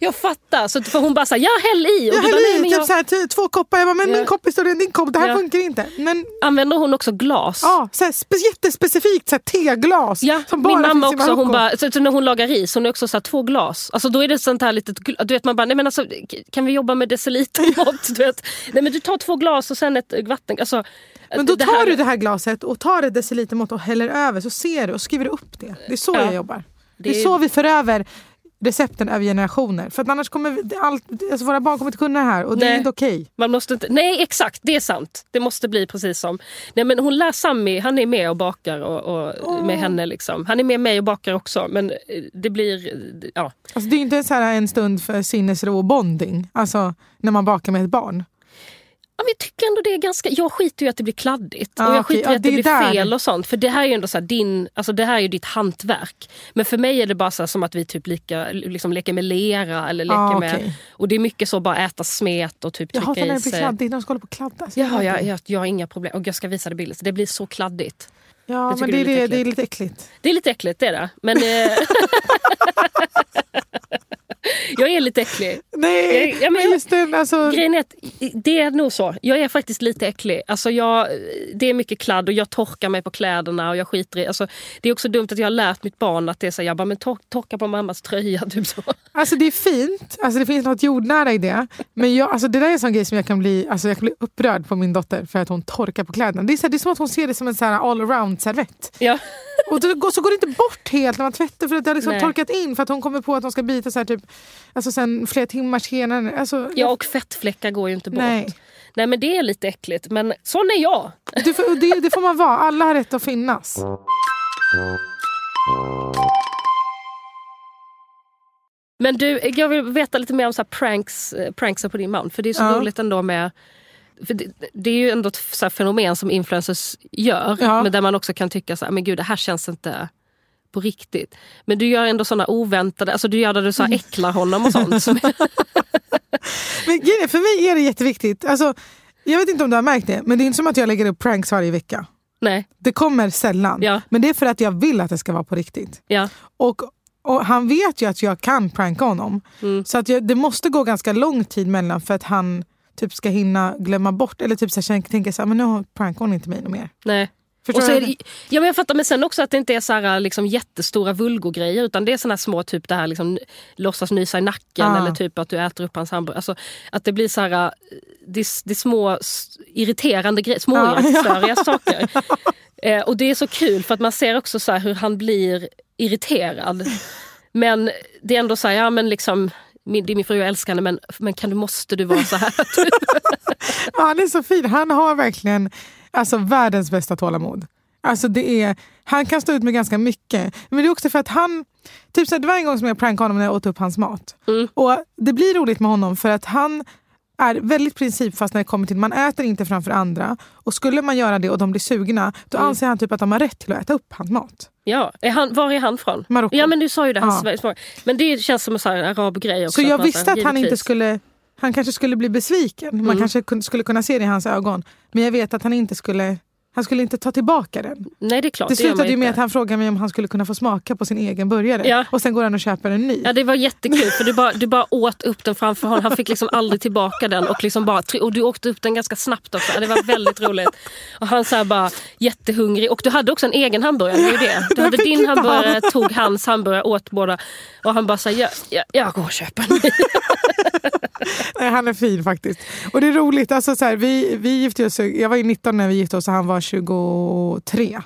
Jag fattar. Så för hon bara såhär, jag häll i. Och Jag nej, i typ jag... så här, ty- två koppar, jag bara, men Ja. min kopp är större än din kopp, det här Ja. funkar inte. Men Använder hon också glas? ja, så här, spe- jättespecifikt så här, teglas. Ja, som min bara mamma finns i också, hon bara, så, så när hon lagar ris, hon är också så här, två glas. Alltså då är det sånt här litet, du vet man bara, nej men alltså kan vi jobba med decilitermått? Du vet? Nej men du tar två glas och sen ett vatten. Alltså, Men då det tar här- du det här glaset och tar ett decilitermått och häller över så ser du och skriver upp det. Det är så Ja. jag jobbar. Det, Det är är- så vi för över recepten över generationer. För att annars kommer allt, alltså våra barn kommer inte kunna det här och det är Nej. inte okej. Man måste inte, nej exakt, det är sant. Det måste bli precis som... Nej, men hon lär Sami, han är med och bakar och, och med henne. Liksom. Han är med mig och bakar också men eh, det blir... Ja. Alltså det är inte så här en stund för sinnesro och bonding. Alltså när man bakar med ett barn. Ja, men jag tycker ändå det är ganska... Jag skiter ju att det blir kladdigt. Ja, och jag skiter Ja, i att det, det blir där. fel och sånt. För det här är ju ändå så din... Alltså det här är ju ditt hantverk. Men för mig är det bara så som att vi typ lika, liksom leker med lera eller leker Ja, med... okej. Och det är mycket så bara äta smet och typ Jag hatar trycka när i det blir sig. kladdigt, när de ska hålla på och kladda. Så Ja, jag, jag, jag, har inga problem. Och jag ska visa det billigt. Det blir så kladdigt. Ja jag men det är, är det, lite det är lite äckligt. Det är lite äckligt, det är det. Men... Eh, (laughs) jag är lite äcklig. Nej, Ja, men men jag- just det. Alltså, Grejen är att det är nog så. Jag är faktiskt lite äcklig. Alltså jag, det är mycket kladd och jag torkar mig på kläderna och jag skiter i... Alltså, det är också dumt att jag har lärt mitt barn att det är så, jag bara, men tor torka på mammas tröja. (laughs) Typ så. Alltså det är fint, alltså det finns något jordnära i det. Men jag, alltså det där är en sån grej som jag kan bli, alltså jag kan bli upprörd på min dotter för att hon torkar på kläderna. Det är, så här, det är som att hon ser det som en så här allround servett. Ja. (laughs) Och då, går- så går det inte bort helt när man tvättar för att det har liksom Nej. torkat in för att hon kommer på att de ska byta så här typ, alltså sen flera timmar senare. Alltså, ja, och fettfläckar går ju inte bort. Nej. Nej men det är lite äckligt, men sån är jag. du får, det, det får man vara, alla har rätt att finnas. Men du, jag vill veta lite mer om så pranks, eh, pranksen på din man. För det är så Ja. roligt ändå med... Det, det är ju ändå ett fenomen som influencers gör. Ja. Men där man också kan tycka så här, men gud det här känns inte på riktigt. Men du gör ändå såna oväntade, alltså du gör där du så här Mm. äcklar honom och sånt. (laughs) Men för mig är det jätteviktigt. Alltså, jag vet inte om du har märkt det, men det är inte som att jag lägger upp pranks varje vecka. nej, Det kommer sällan. Ja. Men det är för att jag vill att det ska vara på riktigt. ja. Och, och han vet ju att jag kan pranka honom. Mm. Så att jag, det måste gå ganska lång tid mellan för att han typ ska hinna glömma bort eller typ så här, tänka så här, men nu prankar hon inte mig mer. Nej. Förstår Och så det, ja, men jag fattar, men sen också att det inte är så här, liksom, jättestora vulgogrejer utan det är såna här små, typ det här liksom, låtsas nysa i nacken Ah. eller typ att du äter upp hans hamburgare. Alltså, att det blir så här, eh, det, det är små irriterande grejer, små (laughs) Ja. irriterande saker. Eh, och det är så kul för att man ser också så hur han blir irriterad. (laughs) Men det är ändå så här, ja men liksom min, det är min fru, jag älskar henne men, men kan du, måste du vara så här? (laughs) Ja, han är så fin. Han har verkligen alltså, världens bästa tålamod. Alltså, det är, han kan stå ut med ganska mycket. Men det är också för att han... Typ så här, det var en gång som jag prankade honom när jag åt upp hans mat. Mm. Och Det blir roligt med honom för att han är väldigt principfast när det kommer till man äter inte framför andra. Och skulle man göra det och de blir sugna, då Mm. anser han typ att de har rätt till att äta upp hans mat. Ja, är han, var är han från? Marocko. Ja men du sa ju det, han Ja. Men det känns som en sån här arabgrej också. Så jag visste att han inte givetvis. skulle... Han kanske skulle bli besviken. Man Mm. kanske skulle kunna se det i hans ögon. Men jag vet att han inte skulle... Han skulle inte ta tillbaka den. Nej det är klart, Det det slutade ju med att han frågade mig om han skulle kunna få smaka på sin egen burgare. Ja. Och sen går han och köper en ny. Ja det var jättekul för du bara, du bara åt upp den framför honom. Han fick liksom aldrig tillbaka den och, liksom bara, och du åkte upp den ganska snabbt också. Det var väldigt roligt. Och han så här bara jättehungrig. Och du hade också en egen hamburgare. Det är det. Du hade din hamburgare, tog hans hamburgare, åt båda. Och han bara sa jag, jag, jag går och köper en ny. Nej, han är fin faktiskt. Och det är roligt. Alltså, så här, vi, vi gifte oss, jag var ju 19 när vi gifte oss och han var 23.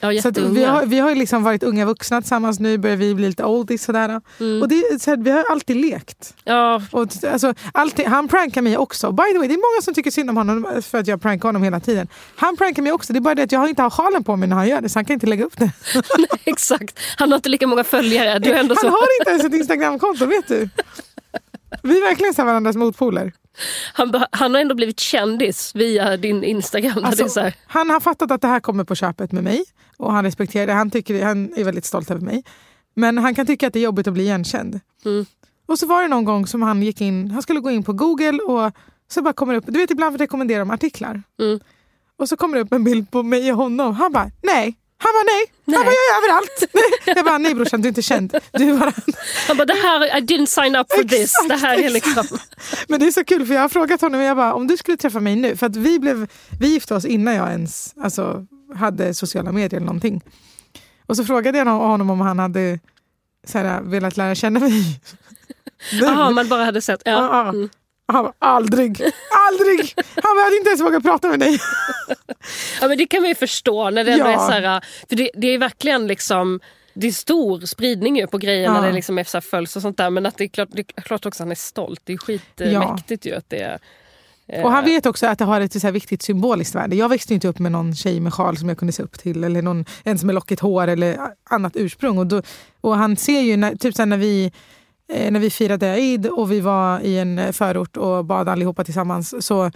Ja, Så vi har, vi har ju liksom varit unga vuxna tillsammans. Nu börjar vi bli lite oldies. Sådär. Mm. Och det, så här, vi har alltid lekt. Ja, Och, alltså, alltid, han prankar mig också. By the way, det är många som tycker synd om honom för att jag prankar honom hela tiden. Han prankar mig också. Det är bara det att jag inte har sjalen på mig när han gör det så han kan inte lägga upp det. (laughs) exakt. Han har inte lika många följare. Du är ändå Han så... har inte ens ett Instagramkonto, vet du. (laughs) Vi är verkligen så varandras motpoler. Han, han har ändå blivit kändis via din Instagram. Alltså, han har fattat att det här kommer på köpet med mig och han respekterar det. Han, tycker, han är väldigt stolt över mig. Men han kan tycka att det är jobbigt att bli igenkänd. Mm. Och så var det någon gång som han gick in, han skulle gå in på Google och så bara kommer det upp, du vet ibland rekommenderar de artiklar. Mm. Och så kommer det upp en bild på mig och honom. Han bara nej. Han bara nej. Nej. Han bara jag är överallt. (laughs) jag bara nej brorsan du är inte känd. Du är bara... han bara, det här, I didn't sign up for this. Exakt, Det här är liksom... Men det är så kul för jag har frågat honom, jag bara, om du skulle träffa mig nu, för att vi, blev, vi gifte oss innan jag ens alltså, hade sociala medier eller någonting. Och så frågade jag honom om han hade så här, velat lära känna mig. (laughs) Jaha, man bara hade sett. Ja. Ja, Mm. Han bara, aldrig, aldrig! Han bara, hade inte ens vågat prata med dig. ja men det kan man ju förstå när det Ja. är så här, för det, det är verkligen liksom det är stor spridning ju på grejer Ja. när det liksom är så följs och sånt där. Men att det är klart, det är klart också att han är stolt. Det är skitmäktigt ju att det är... eh, Och han vet också att det har ett så viktigt symboliskt värde. Jag växte inte upp med någon tjej med sjal som jag kunde se upp till eller någon ens med lockigt hår eller annat ursprung. Och, då, och han ser ju, när, typ så när vi när vi firade Eid och vi var i en eh, förort och bad allihopa tillsammans så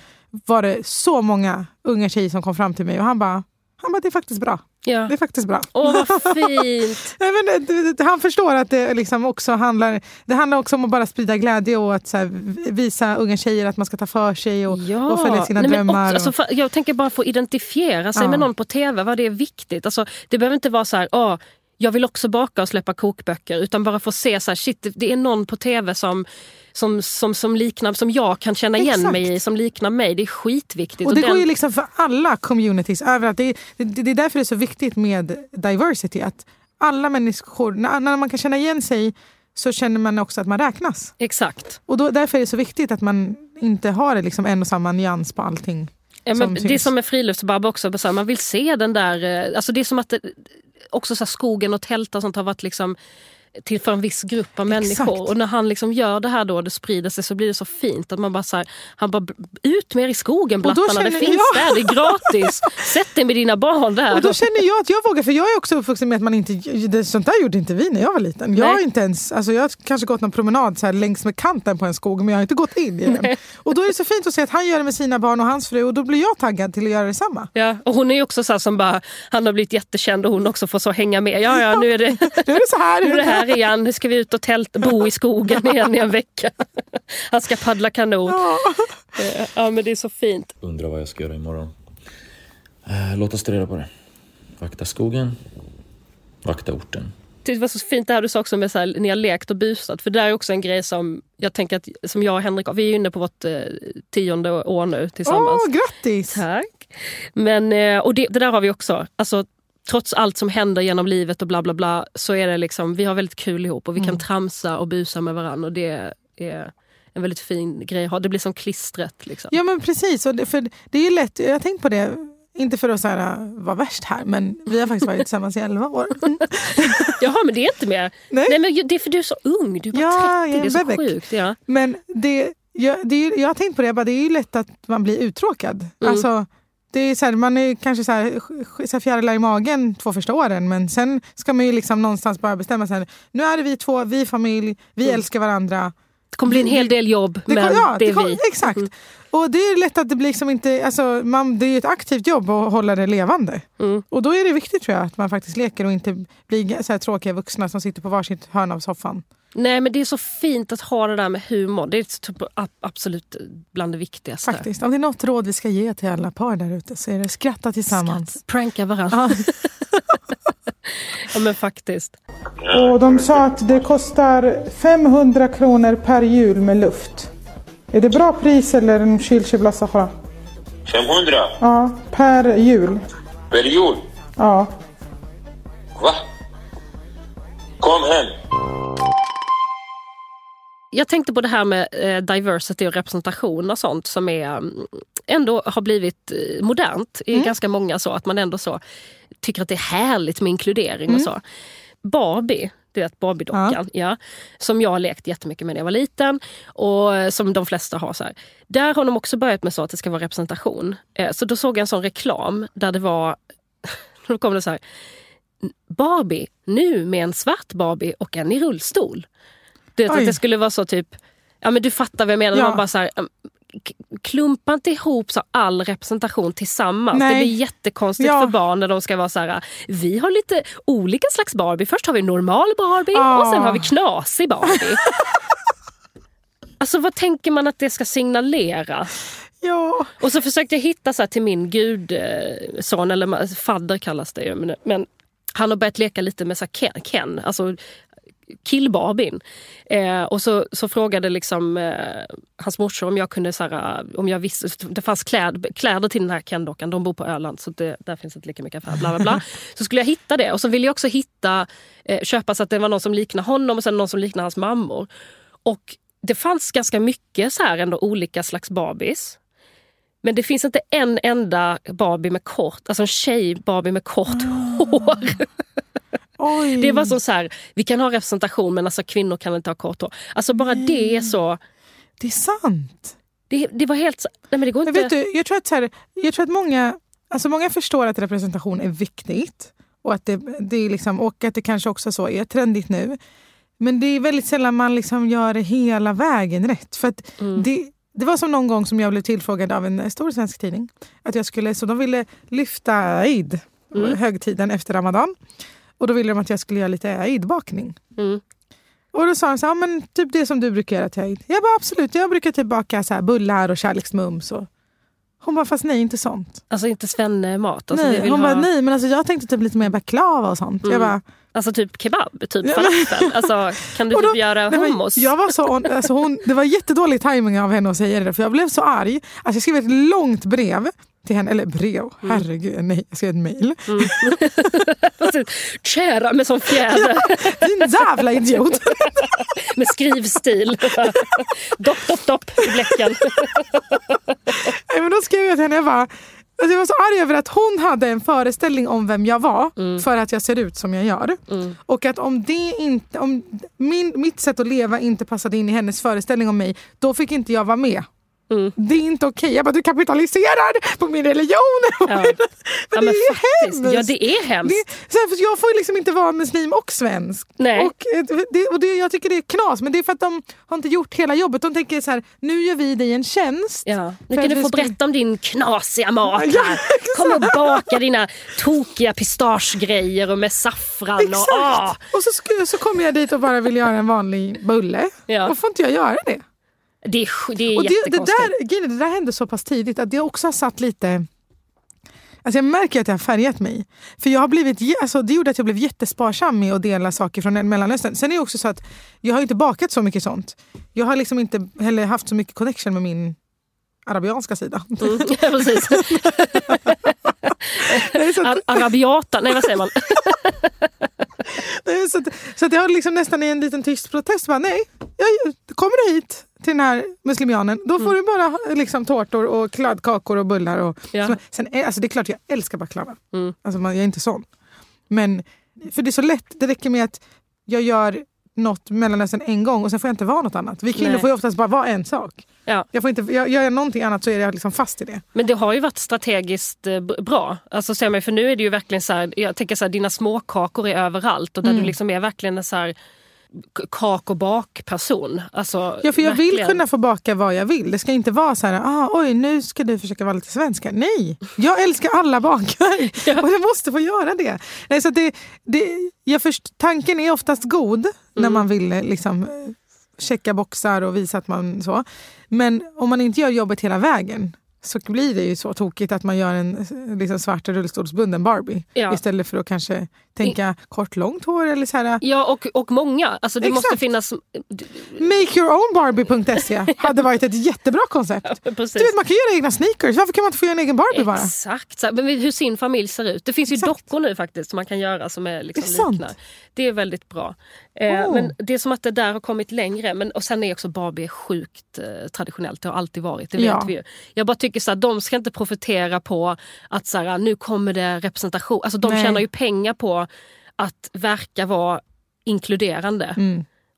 var det så många unga tjejer som kom fram till mig och han bara, han bara det är faktiskt bra. ja. Det är faktiskt bra. Åh vad (laughs) fint! Men, det- det- han förstår att det liksom också handlar, det handlar också om att bara sprida glädje och att här, visa unga tjejer att man ska ta för sig och, Ja. och följa sina Nej, drömmar. också, och- alltså, jag tänker bara få identifiera sig Ja. med någon på tv, vad det är viktigt. Alltså, det behöver inte vara så här, "Åh, jag vill också baka och släppa kokböcker. Utan bara få se så här, shit, det- det är någon på tv som, som, som, som liknar, som jag kan känna igen Exakt. mig i, som liknar mig. Det är skitviktigt. Och det den- går ju liksom för alla communities överallt. Det, det, det är därför det är så viktigt med diversity. Att alla människor, när, när man kan känna igen sig så känner man också att man räknas. Exakt. Och då, därför är det så viktigt att man inte har det liksom en och samma nyans på allting. Ja, som men det är syns. som med friluftsbab också, man vill se den där... eh, Alltså det är som att det, också så här, skogen och tält och sånt har varit liksom till för en viss grupp av Exakt. människor. Och när han liksom gör det här då det sprider sig så blir det så fint. att man bara så här, Han bara ut med er i skogen blattarna, det finns ja. där, det är gratis. (laughs) Sätt dig med dina barn där. Och då känner jag att jag vågar, för jag är också uppvuxen med att man inte, det, sånt där gjorde inte vi när jag var liten. Jag har inte ens, alltså jag har kanske gått någon promenad så här längs med kanten på en skog men jag har inte gått in i den. Och då är det så fint att se att han gör det med sina barn och hans fru och då blir jag taggad till att göra detsamma. Ja, och hon är ju också så som bara, han har blivit jättekänd och hon också får så hänga med. Ja, ja, nu är det, (laughs) Nu är det så här. nu är det här igen. Nu ska vi ut och tält, bo i skogen igen i en vecka. Han ska paddla kanot. Ja. Eh, Ja, men det är så fint. Undrar vad jag ska göra imorgon. Eh, låt oss ta reda på det. Vakta skogen. Vakta orten. Det var så fint det här du sa också med så här, ni har lekt och busat. För det där är också en grej som jag tänker att som jag och Henrik, vi är ju inne på vårt eh, tionde år nu tillsammans. Åh, grattis! Tack. Men, eh, och det, det där har vi också. Alltså, trots allt som händer genom livet och bla bla bla så är det liksom, vi har väldigt kul ihop och vi kan tramsa och busa med varandra. Och det är en väldigt fin grej att ha. Det blir som klistret. Liksom. Ja men precis, och det, för det är lätt, jag har tänkt på det, inte för att så här, vara värst här men vi har faktiskt varit tillsammans i 11 år. (laughs) Jaha, men det är inte mer. Nej. Nej. men det är för du är så ung. Du är bara Ja, 30. jag är Det är så bebek. sjukt. Ja. Men det, jag, det är, jag har tänkt på det, jag bara, det är ju lätt att man blir uttråkad. Mm. Alltså, det är så här, man är kanske så här, så här fjärilar i magen två första åren men sen ska man ju liksom någonstans bara bestämma sig. Nu är det vi två, vi är familj, vi Mm. älskar varandra. Det kommer bli en hel del jobb, Det men kom, ja, det är kom, vi. Exakt. Mm. Och det är lätt att det blir liksom inte, alltså, man, det är ju ett aktivt jobb att hålla det levande. Mm. Och då är det viktigt tror jag att man faktiskt leker och inte blir så här tråkiga vuxna som sitter på varsitt hörn av soffan. Nej men det är så fint att ha det där med humor. Det är typ absolut bland det viktigaste. Faktiskt. Om det är något råd vi ska ge till alla par där ute så är det skratta tillsammans. Skratt, Pranka varandra. Ja. (laughs) Ja men faktiskt. Och de sa att det kostar 500 kronor per hjul med luft. Är det bra pris eller en kylkibla Sahara? 500 Ja, per hjul. per jul. Ja. Va? Kom hem. Jag tänkte på det här med eh, diversity och representation och sånt som är, mm, ändå har blivit eh, modernt i ganska många så att man ändå så tycker att det är härligt med inkludering och så. Barbie, du vet Barbie-dockan, ja. som jag har lekt jättemycket med när jag var liten och eh, som de flesta har. så här. Där har de också börjat med så att det ska vara representation. Så då såg jag en sån reklam där det var, (laughs) då kom det så här, Barbie, nu med en svart Barbie och en i rullstol. Du vet, Oj. att det skulle vara så typ Ja men du fattar vad jag menar. Ja. Man bara så här, um, klumpa inte ihop så all representation tillsammans. Nej. Det blir jättekonstigt Ja. för barn när de ska vara så här. Vi har lite olika slags Barbie. Först har vi normal Barbie Ah. och sen har vi knasig Barbie. (laughs) alltså vad tänker man att det ska signalera? Ja. Och så försökte jag hitta så här till min gudson, eller ma- fadder kallas det ju. Men, men han har börjat leka lite med så Ken, Ken, alltså killbarbin. Eh, och så, så frågade liksom eh, hans morsa om jag kunde, så här, om jag visste, det fanns kläd, kläder till den här Ken-dockan, de bor på Öland så det, där finns inte lika mycket affärer. Bla, bla, bla. (laughs) Så skulle jag hitta det och så ville jag också hitta, eh, köpa så att det var någon som liknar honom och sen någon som liknar hans mammor. Och det fanns ganska mycket så här ändå olika slags Barbies. Men det finns inte en enda Barbie med kort, alltså en tjej Barbie med kort hår. (laughs) Oj. Det var som så här, vi kan ha representation men alltså kvinnor kan inte ha kort hår. Alltså bara det är så, Det är sant. det, det var helt nej men det går Men inte. vet du, jag tror att, så här, jag tror att många, alltså många förstår att representation är viktigt. Och att det, det, är liksom, och att det kanske också så är trendigt nu. Men det är väldigt sällan man liksom gör det hela vägen rätt. För Mm. det, det var som någon gång som jag blev tillfrågad av en stor svensk tidning. Att jag skulle, så de ville lyfta Eid, Mm. högtiden efter Ramadan. Och då ville de att jag skulle göra lite Eid-bakning. Mm. Och då sa de så här, "Ja, men typ det som du brukar göra till Eid. Jag bara absolut, jag brukar typ baka så här bullar och kärleksmums. Och... Hon bara, fast nej inte sånt. Alltså inte svenne-mat. Alltså, nej. Hon ha, bara, nej men alltså jag tänkte typ lite mer baklava och sånt. Jag Mm. bara, alltså typ kebab, typ falafel. Alltså, kan du då- typ göra nej, hummus? jag var så, alltså hon, det var jättedålig timing av henne att säga det för jag blev så arg. Alltså jag skrev ett långt brev till henne, eller brev, Mm. herregud, nej jag skrev ett mail. Precis. (laughs) Kära med sån fjäder, Din jävla idiot! (laughs) med skrivstil. (laughs) dopp, dopp, dopp i bläcken. Nej, men då skrev jag till henne, jag bara, alltså jag var så arg över att hon hade en föreställning om vem jag var Mm. för att jag ser ut som jag gör. Och att om, det inte, om min, mitt sätt att leva inte passade in i hennes föreställning om mig, då fick inte jag vara med. Mm. Det är inte okej. Jag bara, du kapitaliserar på min religion. Ja. (laughs) men Ja, det men är faktiskt. hemskt. Ja, det är hemskt. Det, för jag får liksom inte vara muslim och svensk. Nej. Och, eh, det, och det, jag tycker det är knas, men det är för att de har inte gjort hela jobbet. De tänker så här, nu gör vi dig en tjänst. Ja. Nu kan du få ska- berätta om din knasiga (laughs) mat Ja. Kom och baka dina tokiga pistagegrejer och med saffran. Och, Exakt! ah. Och så, så kommer jag dit och bara vill göra en vanlig bulle. Ja. Och får inte jag göra det? Det är, det är Och det, det, jättekonstigt. där, grejen är, det där hände så pass tidigt att det också har satt lite... Alltså jag märker att det har färgat mig. För jag har blivit, alltså det gjorde att jag blev jättesparsam med att dela saker från Mellanöstern. Sen är det också så att jag har inte bakat så mycket sånt. Jag har liksom inte heller haft så mycket connection med min arabianska sida. Mm, (laughs) ja, precis. Ar- Arabiata, nej vad säger man? (laughs) Så, att, så att jag har liksom nästan i en liten tyst protest bara, nej, jag, kommer du hit till den här muslimianen, då får du bara liksom, tårtor och kladdkakor och bullar. Och, Ja. så, sen, alltså, det är klart jag älskar baklava. Mm. Alltså, man, jag är inte sån. Men för det är så lätt, det räcker med att jag gör något Mellanöstern en gång och sen får jag inte vara något annat. Vi kvinnor Nej. får ju oftast bara vara en sak. Ja. Jag får inte, jag, gör jag någonting annat så är jag liksom fast i det. Men det har ju varit strategiskt eh, bra. Alltså, ser man, för nu är det ju verkligen så här, jag tänker så här, dina småkakor är överallt och där Mm. du liksom är verkligen en så här kak och bak-person. Alltså, Ja, för jag vill verkligen. kunna få baka vad jag vill. Det ska inte vara så här, ah, oj nu ska du försöka vara lite svenska. Nej, jag älskar alla bakar (laughs) och jag måste få göra det. Nej, så det, det, jag först, tanken är oftast god när Mm. man vill eh, liksom, eh, checka boxar och visa att man så. Men om man inte gör jobbet hela vägen så blir det ju så tokigt att man gör en liksom, svart rullstolsbunden Barbie Ja. istället för att kanske tänka kort långt hår eller så här, Ja, och, och många. Alltså, det Exakt. måste finnas... MakeyourOwnBarbie.se (laughs) hade varit ett jättebra koncept. Precis. Du vet, man kan göra egna sneakers. Varför kan man inte få göra en egen Barbie bara? Exakt, men hur sin familj ser ut. Det finns ju Exakt. dockor nu faktiskt som man kan göra som är liksom Det är liknar. Det är väldigt bra. Eh, Oh. Men det är som att det där har kommit längre. Men, och sen är också Barbie sjukt eh, traditionellt. Det har alltid varit. Det vet Ja. vi ju. Jag bara tycker så här, de ska inte profitera på att så här, nu kommer det representation. Alltså de Nej. tjänar ju pengar på att verka vara inkluderande.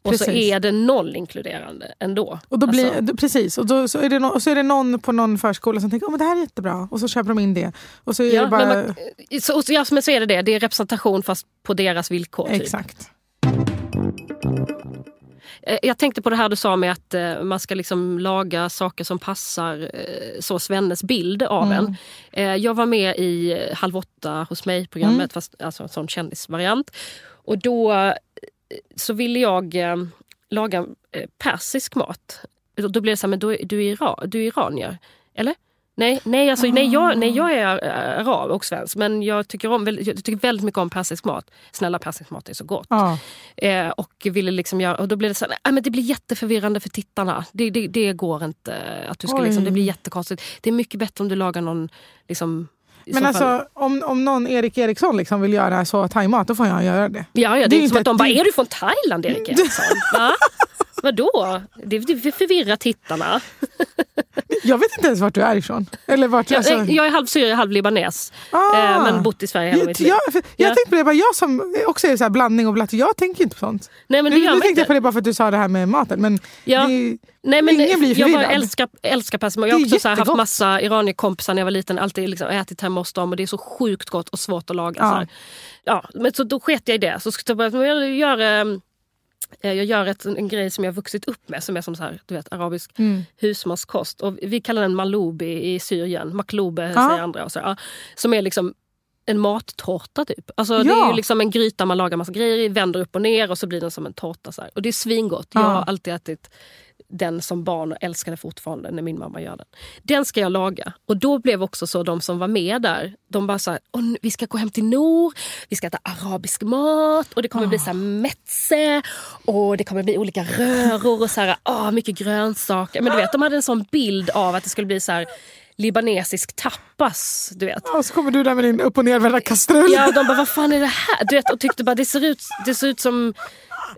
och så Mm. är det noll inkluderande ändå. Och då blir, Alltså, precis, och då, så, är det no, så är det någon på någon förskola som tänker att det här är jättebra och så köper de in det. Och så är ja, det bara... men man, så, så, ja, men så är det det. Det är representation fast på deras villkor. Typ. Exakt. Eh, Jag tänkte på det här du sa med att eh, man ska liksom laga saker som passar eh, så Svennes bild av en. Eh, jag var med i eh, Halv åtta hos mig-programmet, fast alltså en sån kändisvariant. Och då eh, så ville jag eh, laga eh, persisk mat. Då blev det så här, men är- du, är ira, du är iranier, eller? Nej, nej, alltså, nej, jag, nej, jag är eh, arab och svensk men jag tycker, om, jag tycker väldigt mycket om persisk mat. Snälla persisk mat är så gott. Ja. Eh, och ville liksom göra, och då blev det så här, nej, men det blir jätteförvirrande för tittarna. Det, det, det går inte. Att du ska Oj. liksom, det blir jättekonstigt. Det är mycket bättre om du lagar någon... Liksom, Men alltså, om, om någon Erik Eriksson liksom vill göra så thaimat, då får jag göra det. Ja, ja, det det är inte som att de bara, det- är du från Thailand Erik Eriksson? (laughs) Va? Vadå? Det, det förvirrar tittarna. (laughs) Jag vet inte ens vart du är ifrån. Eller vart, Jag, alltså, jag är halv syrier, halv libanes. Ah. Eh, men bott i Sverige hela jag, mitt liv. jag, jag Ja. tänkte på det, bara, jag som också är så här blandning och blatt, jag tänker inte på sånt. Nej, men det nu nu tänkte inte. jag på det bara för att du sa det här med maten. Men Ja. det, Nej, men Ingen blir jag förvirrad. älskar, älskar persisk Jag har också så här haft massa iranierkompisar när jag var liten. Alltid liksom ätit hemma hos dem och det är så sjukt gott och svårt att laga. Ja. Så, här. Ja, men så då sket jag i det. Så skulle jag, börja- jag gör, eh, jag gör ett, en grej som jag har vuxit upp med som är som så här, du vet, arabisk Mm. husmanskost. Och vi kallar den maloubi i Syrien. Makloube Ja. säger andra. Och så, ja, som är liksom en mattårta typ. Alltså, Det Ja. är ju liksom en gryta man lagar massa grejer i, vänder upp och ner och så blir den som en tårta. Så här. Och det är svingott. Jag Ja. har alltid ätit den som barn och älskade fortfarande när min mamma gör den. Den ska jag laga. Och då blev också så de som var med där, de bara så här, "Åh, nu- vi ska gå hem till Nor, vi ska äta arabisk mat och det kommer bli så här metze och det kommer bli olika röror och så här, ah, mycket grönsaker. Men du vet, de hade en sån bild av att det skulle bli så här libanesisk tapas, du vet. och så kommer du där med din upp och nervända kastrull. Ja, de bara, vad fan är det här? Du vet, och tyckte bara, det ser ut, det ser ut som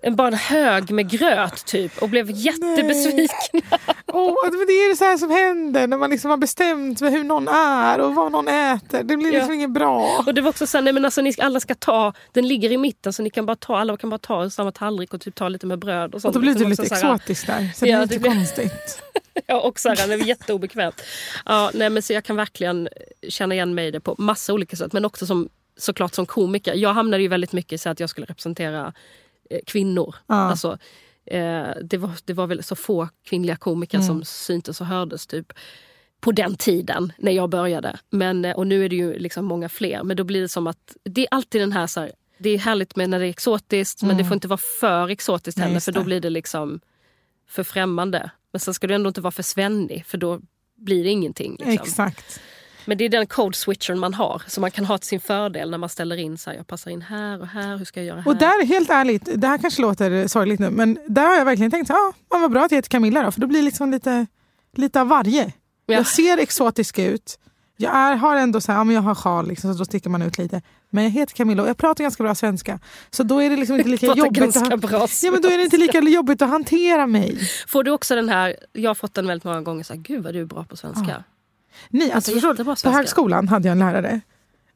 en, bara en hög med gröt typ och blev jättebesvikna. Åh, men det är det så här som händer när man liksom har bestämt med hur någon är och vad någon äter. Det blir liksom Ja. inget bra. Och det var också så här, nej men alltså ni alla ska ta, den ligger i mitten så ni kan bara ta, alla kan bara ta samma tallrik och typ ta lite med bröd och Och sånt. då blir det Liksom lite exotiskt där. Så det Ja, är det lite blir- konstigt. (laughs) Ja, och så här, det är jätteobekvämt. Ja, nej, men så jag kan verkligen känna igen mig i det på massa olika sätt. Men också som, såklart som komiker. Jag hamnade ju väldigt mycket i så att jag skulle representera kvinnor. Ja. Alltså, eh, det, var, det var väl så få kvinnliga komiker Mm. som syntes och hördes typ på den tiden när jag började. Men, eh, och nu är det ju liksom många fler. Men då blir det som att det är alltid den här, så här det är härligt med när det är exotiskt men det får inte vara för exotiskt Mm. Heller för då blir det liksom för främmande. Men sen ska du ändå inte vara för svennig för då blir det ingenting. Liksom. Exakt. Men det är den code switchen man har som man kan ha till sin fördel när man ställer in så här, jag passar in här och här, hur ska jag göra här? Och där, helt ärligt, det här kanske låter sorgligt nu, men där har jag verkligen tänkt så, ah, ja, vad bra att jag heter Camilla då, för då blir det liksom lite, lite av varje. Ja. Jag ser exotisk ut, jag är, har ändå så här, ja, men jag har sjal, liksom, så då sticker man ut lite. Men jag heter Camilla och jag pratar ganska bra svenska. Så då är det liksom inte (laughs) lika jobbigt. Att, bra ja, men då är det inte lika jobbigt att hantera mig. Får du också den här, jag har fått den väldigt många gånger, så här, gud vad du är bra på svenska. Nej, alltså, Alltså, förstår, på svenska. högskolan hade jag en lärare.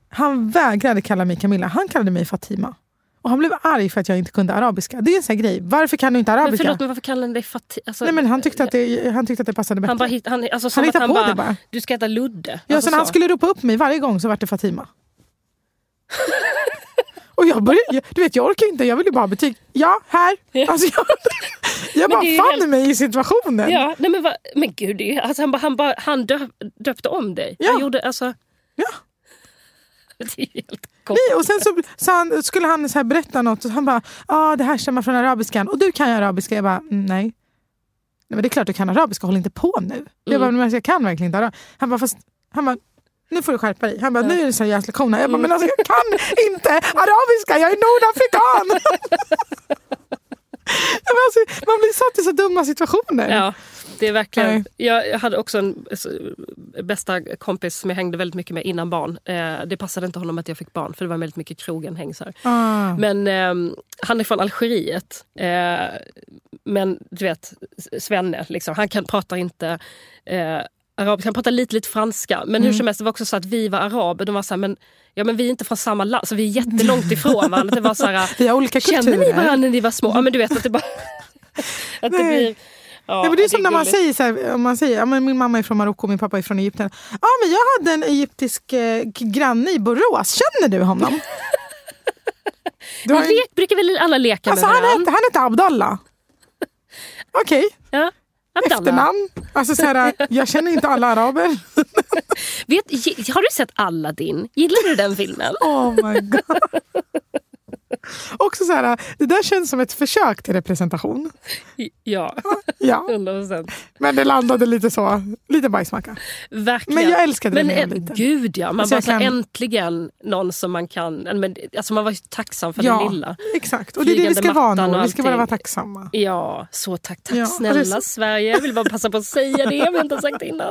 Han vägrade kalla mig Camilla, han kallade mig Fatima. Och han blev arg för att jag inte kunde arabiska. Det är en sån grej. Varför kan du inte Men arabiska? förlåt, men varför kallar han dig Fatih? Alltså, Nej, men han, tyckte att det, han tyckte att det passade bättre. han bara, hit, han, alltså, Han hittar han på bara, det bara. du ska äta ludde. Ja, alltså, så han skulle ropa upp mig varje gång så var det Fatima. (laughs) Och jag började, du vet, jag orkar inte, jag vill ju bara ha betyg. Ja, här. Alltså, jag (laughs) jag bara fann helt- mig i situationen. Ja, nej men, vad, men gud, ju- alltså, han, bara, han, bara, han döp, döpte om dig. Ja. Han gjorde, alltså, Ja. (laughs) det är helt. Nej, och sen så, så han, skulle han så här berätta något och han bara, ah, det här stämmer från arabiskan och du kan ju arabiska. Jag bara, mm, nej. nej men det är klart du kan arabiska, håll inte på nu. Jag bara, men jag kan verkligen inte arabiska. Han bara, fast, han bara, nu får du skärpa dig. Han bara, nu är det seriös lektion. här." Jag bara, men alltså, jag kan inte arabiska, jag är nordafrikan! (laughs) Alltså, man blir satt i så dumma situationer. Ja, det är verkligen. Nej. Jag, hade också en så, bästa kompis som jag hängde väldigt mycket med innan barn. Eh, det passade inte honom att jag fick barn för det var väldigt mycket krogen här. Ah. Men ehm, han är från Algeriet. Eh, men du vet, Svenne, liksom, han kan, pratar inte eh, arabiska, han pratar lite, lite franska. Men Mm. hur som helst, det var också så att vi var araber. De var så här, men, ja, men vi är inte från samma land, så vi är jättelångt ifrån varandra. Det var så här, (laughs) Vi har olika Kände ni kulturer. varandra när ni var små? Ja men du vet att det bara... (laughs) (laughs) att det blir... Ja, Nej, men det är som när man gulligt. säger så här, om man säger, ja, men min mamma är från Marocko och min pappa är från Egypten. Ja men jag hade en egyptisk eh, granne i Borås, känner du honom? Du har en- lek, brukar väl alla leka alltså, med han, varandra? hette, han hette Abdallah. Okej, Ja. Efternamn. Alltså så här, jag känner inte alla araber. (laughs) Vet, har du sett Aladdin? Gillar du den filmen? Oh my god. (laughs) Också så här, det där känns som ett försök till representation. Ja, Ja, (laughs) 100 procent. men det landade lite så, lite bajsmacka. Verkligen. Men jag älskade det men, eh, var liten. Gud ja, man Alltså, bara så kan- äntligen någon som man kan... Men, alltså man var ju tacksam för Ja, det lilla. exakt. Och det är det vi ska vara nu. Vi ska bara vara tacksamma. Ja, så tack. Tack Ja, snälla det så- Sverige. Jag vill bara passa på att säga det jag inte har sagt innan.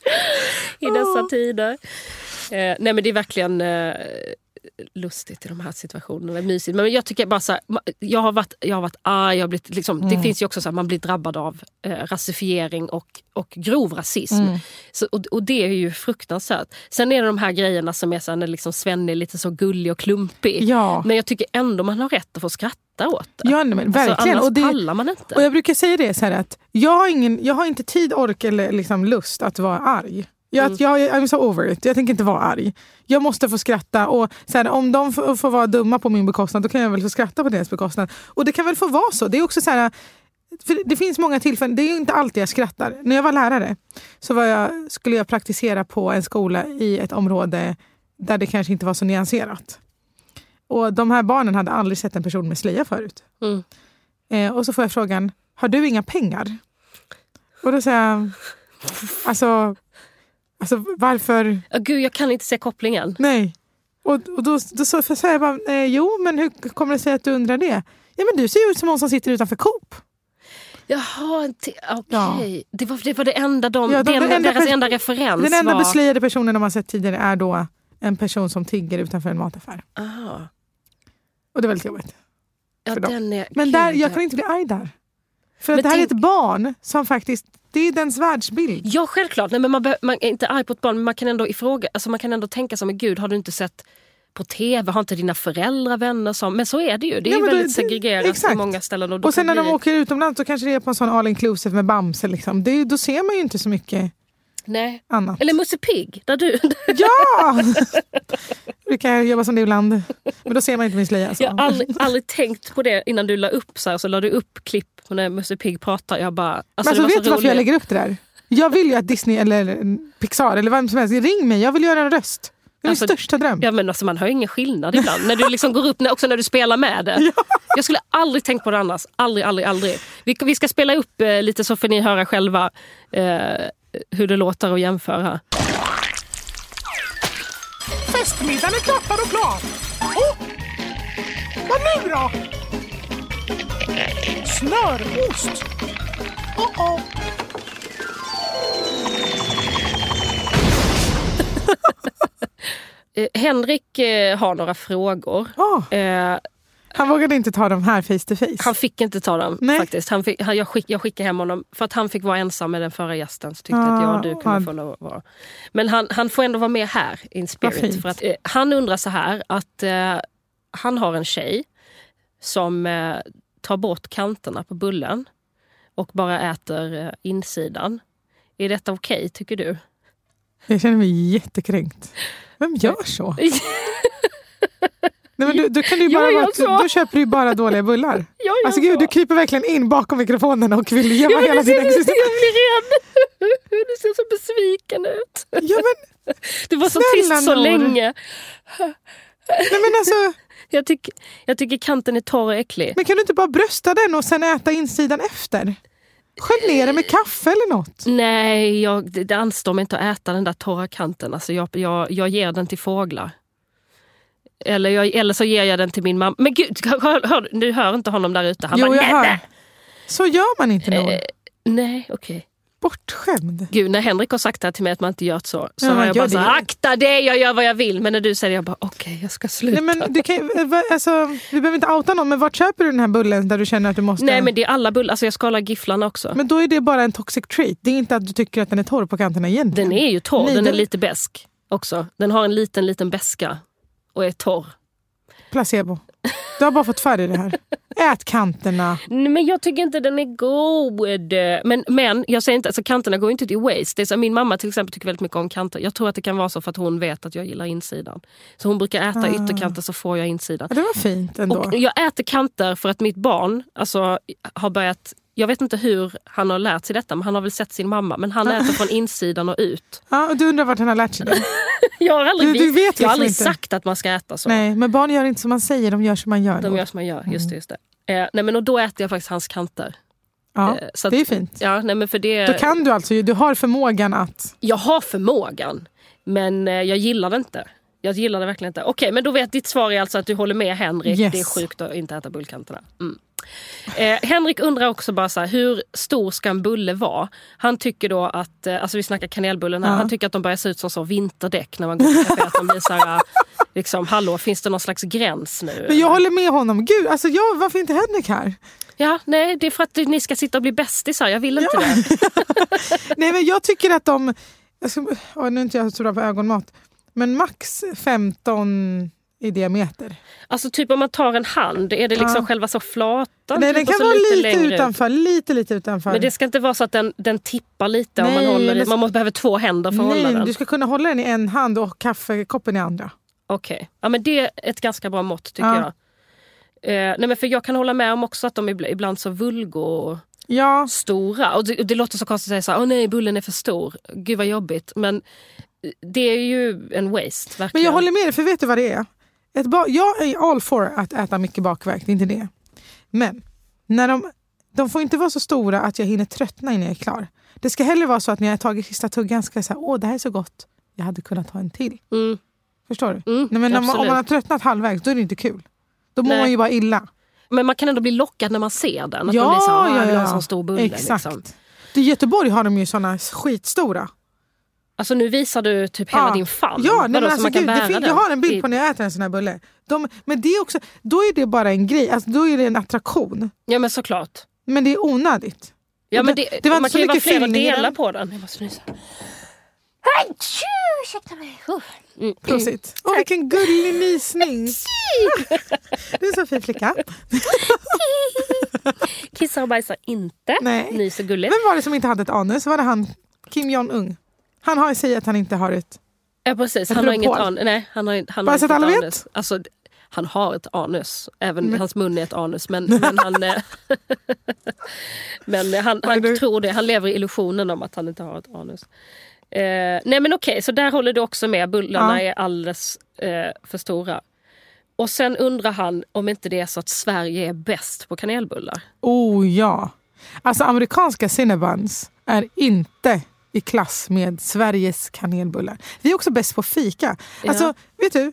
(laughs) I dessa tider. Eh, nej men det är verkligen eh, lustigt i de här situationerna. Mysigt. Men jag tycker bara så här, jag har varit, jag har varit arg. Jag har blivit, liksom, Mm. Det finns ju också så att man blir drabbad av eh, rasifiering och, och grov rasism. Mm. Så, och, och det är ju fruktansvärt. Sen är det de här grejerna som är så här, när liksom Svenne är lite så gullig och klumpig. Ja. Men jag tycker ändå man har rätt att få skratta åt det. Ja, men Alltså, verkligen. annars och, det, pallar man inte. och jag brukar säga det så här att jag har, ingen, jag har inte tid, ork eller liksom lust att vara arg. Jag, Mm. jag, I'm so over it. Jag tänker inte vara arg. Jag måste få skratta. Och så här, om de får, får vara dumma på min bekostnad då kan jag väl få skratta på deras bekostnad. Och det kan väl få vara så. Det är också så här, det finns många tillfällen, det är ju inte alltid jag skrattar. När jag var lärare så var jag, skulle jag praktisera på en skola i ett område där det kanske inte var så nyanserat. Och de här barnen hade aldrig sett en person med slöja förut. Mm. Eh, och så får jag frågan, har du inga pengar? Och då säger jag, alltså, alltså varför? Ja, Gud, jag kan inte se kopplingen. Nej. Och, och då, då så så säger jag bara, eh, jo men hur kommer det sig att du undrar det? Ja men du ser ju ut som någon som sitter utanför Coop. Jaha, okej. Ja. Det, var, det var det enda de, Ja, de- den, den enda deras enda referens Den enda var... beslöjade personen de har sett tidigare är då en person som tigger utanför en mataffär. Aha. Och det är väldigt jobbigt. Ja, Men där, jag ja. kan inte bli arg där. För Men att det här är ett barn som faktiskt, det är dens världsbild. Ja, självklart. Nej, men man, man är inte arg på ett barn, men man kan ändå ifråga, alltså man kan ändå tänka som men gud, har du inte sett på tv, har inte dina föräldrar vänner som... Men så är det ju. Det är Ja, väldigt det- segregerat på exakt. många ställen. Och, Och sen när de bli- åker utomlands så kanske det är på en sån all inclusive med Bamse. Liksom. Det, då ser man ju inte så mycket Nej. annat. Eller Musse Pigg, där du... (laughs) Ja! brukar jag jobba som det ibland. Men då ser man inte min slöja. Jag har aldrig, aldrig tänkt på det innan du la upp så här, så la du upp klipp när Musse Pigg pratar. Jag bara... Alltså, Men alltså, vet du varför jag lägger upp det där? Jag vill ju att Disney eller Pixar eller vem som helst ring mig. Jag vill göra en röst. Det är Alltså, min största dröm. Ja, men alltså, man hör ingen skillnad ibland. när du liksom går upp, också när du spelar med det. (laughs) Jag skulle aldrig tänkt på det annars. Aldrig, aldrig, aldrig. Vi, vi ska spela upp eh, lite så får ni höra själva eh, hur det låter och jämföra. Festmiddagen är klappad och klar. Oh! Vad nu då? Smörost. Oh -oh. (laughs) Henrik eh, har några frågor. Oh, han vågade inte ta dem här face to face. han fick inte ta dem Nej. faktiskt. Han fick, han, jag, skick, jag skickade hem honom för att han fick vara ensam med den förra gästen. Så tyckte jag att jag och du Ah, kunde vad- få lov att vara. Men han, han får ändå vara med här in spirit. För att, eh, han undrar så här att eh, han har en tjej som eh, tar bort kanterna på bullen och bara äter eh, insidan. Är detta okej tycker du? Jag känner mig jättekränkt. Vem gör så? (laughs) Nej, men du, då, kan du, Jag bara vara, så. då köper du ju bara dåliga bullar. (laughs) Jag Alltså gud, så. du kryper verkligen in bakom mikrofonen och vill gömma Ja, hela din jag existens. blir rädd. (laughs) Du ser så besviken ut. Ja, men, (laughs) Det var så tyst så Nor. länge. nej, men, alltså, Jag, tyck, jag tycker kanten är torr och äcklig. men kan du inte bara brösta den och sen äta insidan efter? Skölj ner den med kaffe eller något. Nej, jag, det anstår mig inte att äta den där torra kanten. Alltså jag, jag, jag ger den till fåglar. Eller, jag, eller så ger jag den till min mamma. Men gud, hör, hör, du hör inte honom där ute? Han Jo, bara, jag hör. nej. Så gör man inte nog. Eh, nej, okej. Bortskämd. Gud, när Henrik har sagt det här till mig att man inte gör så. Så Ja, har jag bara så akta det, jag gör vad jag vill. Men när du säger det, jag bara okej, jag ska sluta. Nej, men du, kan, eh, alltså, du behöver inte outa någon, men vart köper du den här bullen där du känner att du måste... Nej, men det är alla bullar. Alltså jag skalar gifflarna också. Men då är det bara en toxic trait. Det är inte att du tycker att den är torr på kanterna egentligen. Den är ju torr, Nej, den är den- lite besk också. Den har en liten, liten beska och är torr. Placebo. Du har bara fått för dig det här. Ät kanterna. Nej, Men jag tycker inte den är god. Men, men jag säger inte, alltså kanterna går inte till waste. Det är så, min mamma till exempel tycker väldigt mycket om kanter. Jag tror att det kan vara så för att hon vet att jag gillar insidan. Så hon brukar äta ytterkanter så får jag insidan. Ja, det var fint ändå. Och jag äter kanter för att mitt barn alltså, har börjat Jag vet inte hur han har lärt sig detta, men han har väl sett sin mamma. Men han äter från insidan och ut. (laughs) Ja, och du undrar vart han har lärt sig det? (laughs) Jag har aldrig, Du- du vet jag har liksom aldrig inte. sagt att man ska äta så. Nej, men barn gör inte som man säger, de gör som man gör. De gör som man gör. Just det, just det. Eh, nej, men och då äter jag faktiskt hans kanter. ja, Eh, att- det är fint. Ja, nej, men för det, Då kan du alltså, du har förmågan att... Jag har förmågan, men eh, jag gillar det inte. Jag gillar det verkligen inte. Okej, men då vet ditt svar är alltså att du håller med Henrik. Yes. Det är sjukt att inte äta bullkanterna. Mm. Eh, Henrik undrar också bara så här, hur stor ska en bulle vara? Han tycker då att, eh, alltså vi snackar kanelbullen här, Ja. han tycker att de börjar se ut som så vinterdäck när man går på café. Att de blir så här, liksom, hallå finns det någon slags gräns nu? Men jag håller med honom. Gud, alltså jag, varför inte Henrik här? Ja, nej, det är för att ni ska sitta och bli bästisar. Jag vill inte det. (laughs) Nej, men jag tycker att de... Jag ska, åh, nu är inte jag så bra på ögonmat. Men max 15 i diameter. Alltså typ om man tar en hand, är det liksom Ja. själva så flatan? Nej, den typ, och kan vara lite, ut? utanför. Lite, lite utanför. Men det ska inte vara så att den, den tippar lite om man Nej, håller i. Man måste, behöver två händer för att hålla Nej, den. du ska kunna hålla den i en hand och kaffekoppen i andra. Okej, ja, men det är ett ganska bra mått tycker Ja. jag. Eh, nej, men för jag kan hålla med om också att de är ibland så vulgo Ja, stora. Och det, det låter så konstigt att säga så åh nej bullen är för stor. Gud vad jobbigt. Men eh, det är ju en waste. Verkligen. men jag håller med dig, för vet du vad det är? Ett jag är all for att äta mycket bakverk, det är inte det. Men när de, de får inte vara så stora att jag hinner tröttna innan jag är klar. Det ska hellre vara så att när jag har tagit sista tuggan ska jag säga åh det här är så gott, jag hade kunnat ta en till. Mm, Förstår du? mm, Nej, men om, man, om man har tröttnat halvvägs då är det inte kul. Då mår Nej. man ju bara illa. Men man kan ändå bli lockad när man ser den. Att Ja, man blir så här, "Ah, ja, jag vill ha en ja. sån stor bulle. Exakt. Liksom. I Göteborg har de ju såna skitstora. Alltså nu visar du typ hela Ja. din famn. Ja, nej, men så alltså, man kan gud, det bära fin- jag har en bild på när jag äter en sån här bulle. De, men det är också, då är det bara en grej, alltså, då är det en attraktion. Ja men såklart. Men det är onödigt. Ja, men det- det, var man inte så kan ju vara mycket flera och dela på den. Jag måste nysa. Ursäkta mig. Mm. Prosit. Åh, vilken gullig nysning. (laughs) du är en så fin flicka. Kissar och bajsar inte. Nej. Nyser gulligt. Vem var det som inte hade ett anus? Var det han Kim Jong-Un? Han har säger att han inte har ett... Ja precis, Ett han har inget anus. Nej, han har, han Bara har så att alla ett vet. anus. Alltså, han har ett anus. Även hans mun är ett anus. Men, men han, eh, (laughs) men han, han du? tror det. Han lever i illusionen om att han inte har ett anus. Eh, nej men okej, så där håller du också med. Bullarna Ja. är alldeles eh, för stora. Och sen undrar han om inte det är så att Sverige är bäst på kanelbullar. Oh ja. Alltså amerikanska Cinnabons är inte i klass med Sveriges kanelbullar. Vi är också bäst på fika. Alltså, Ja. vet du?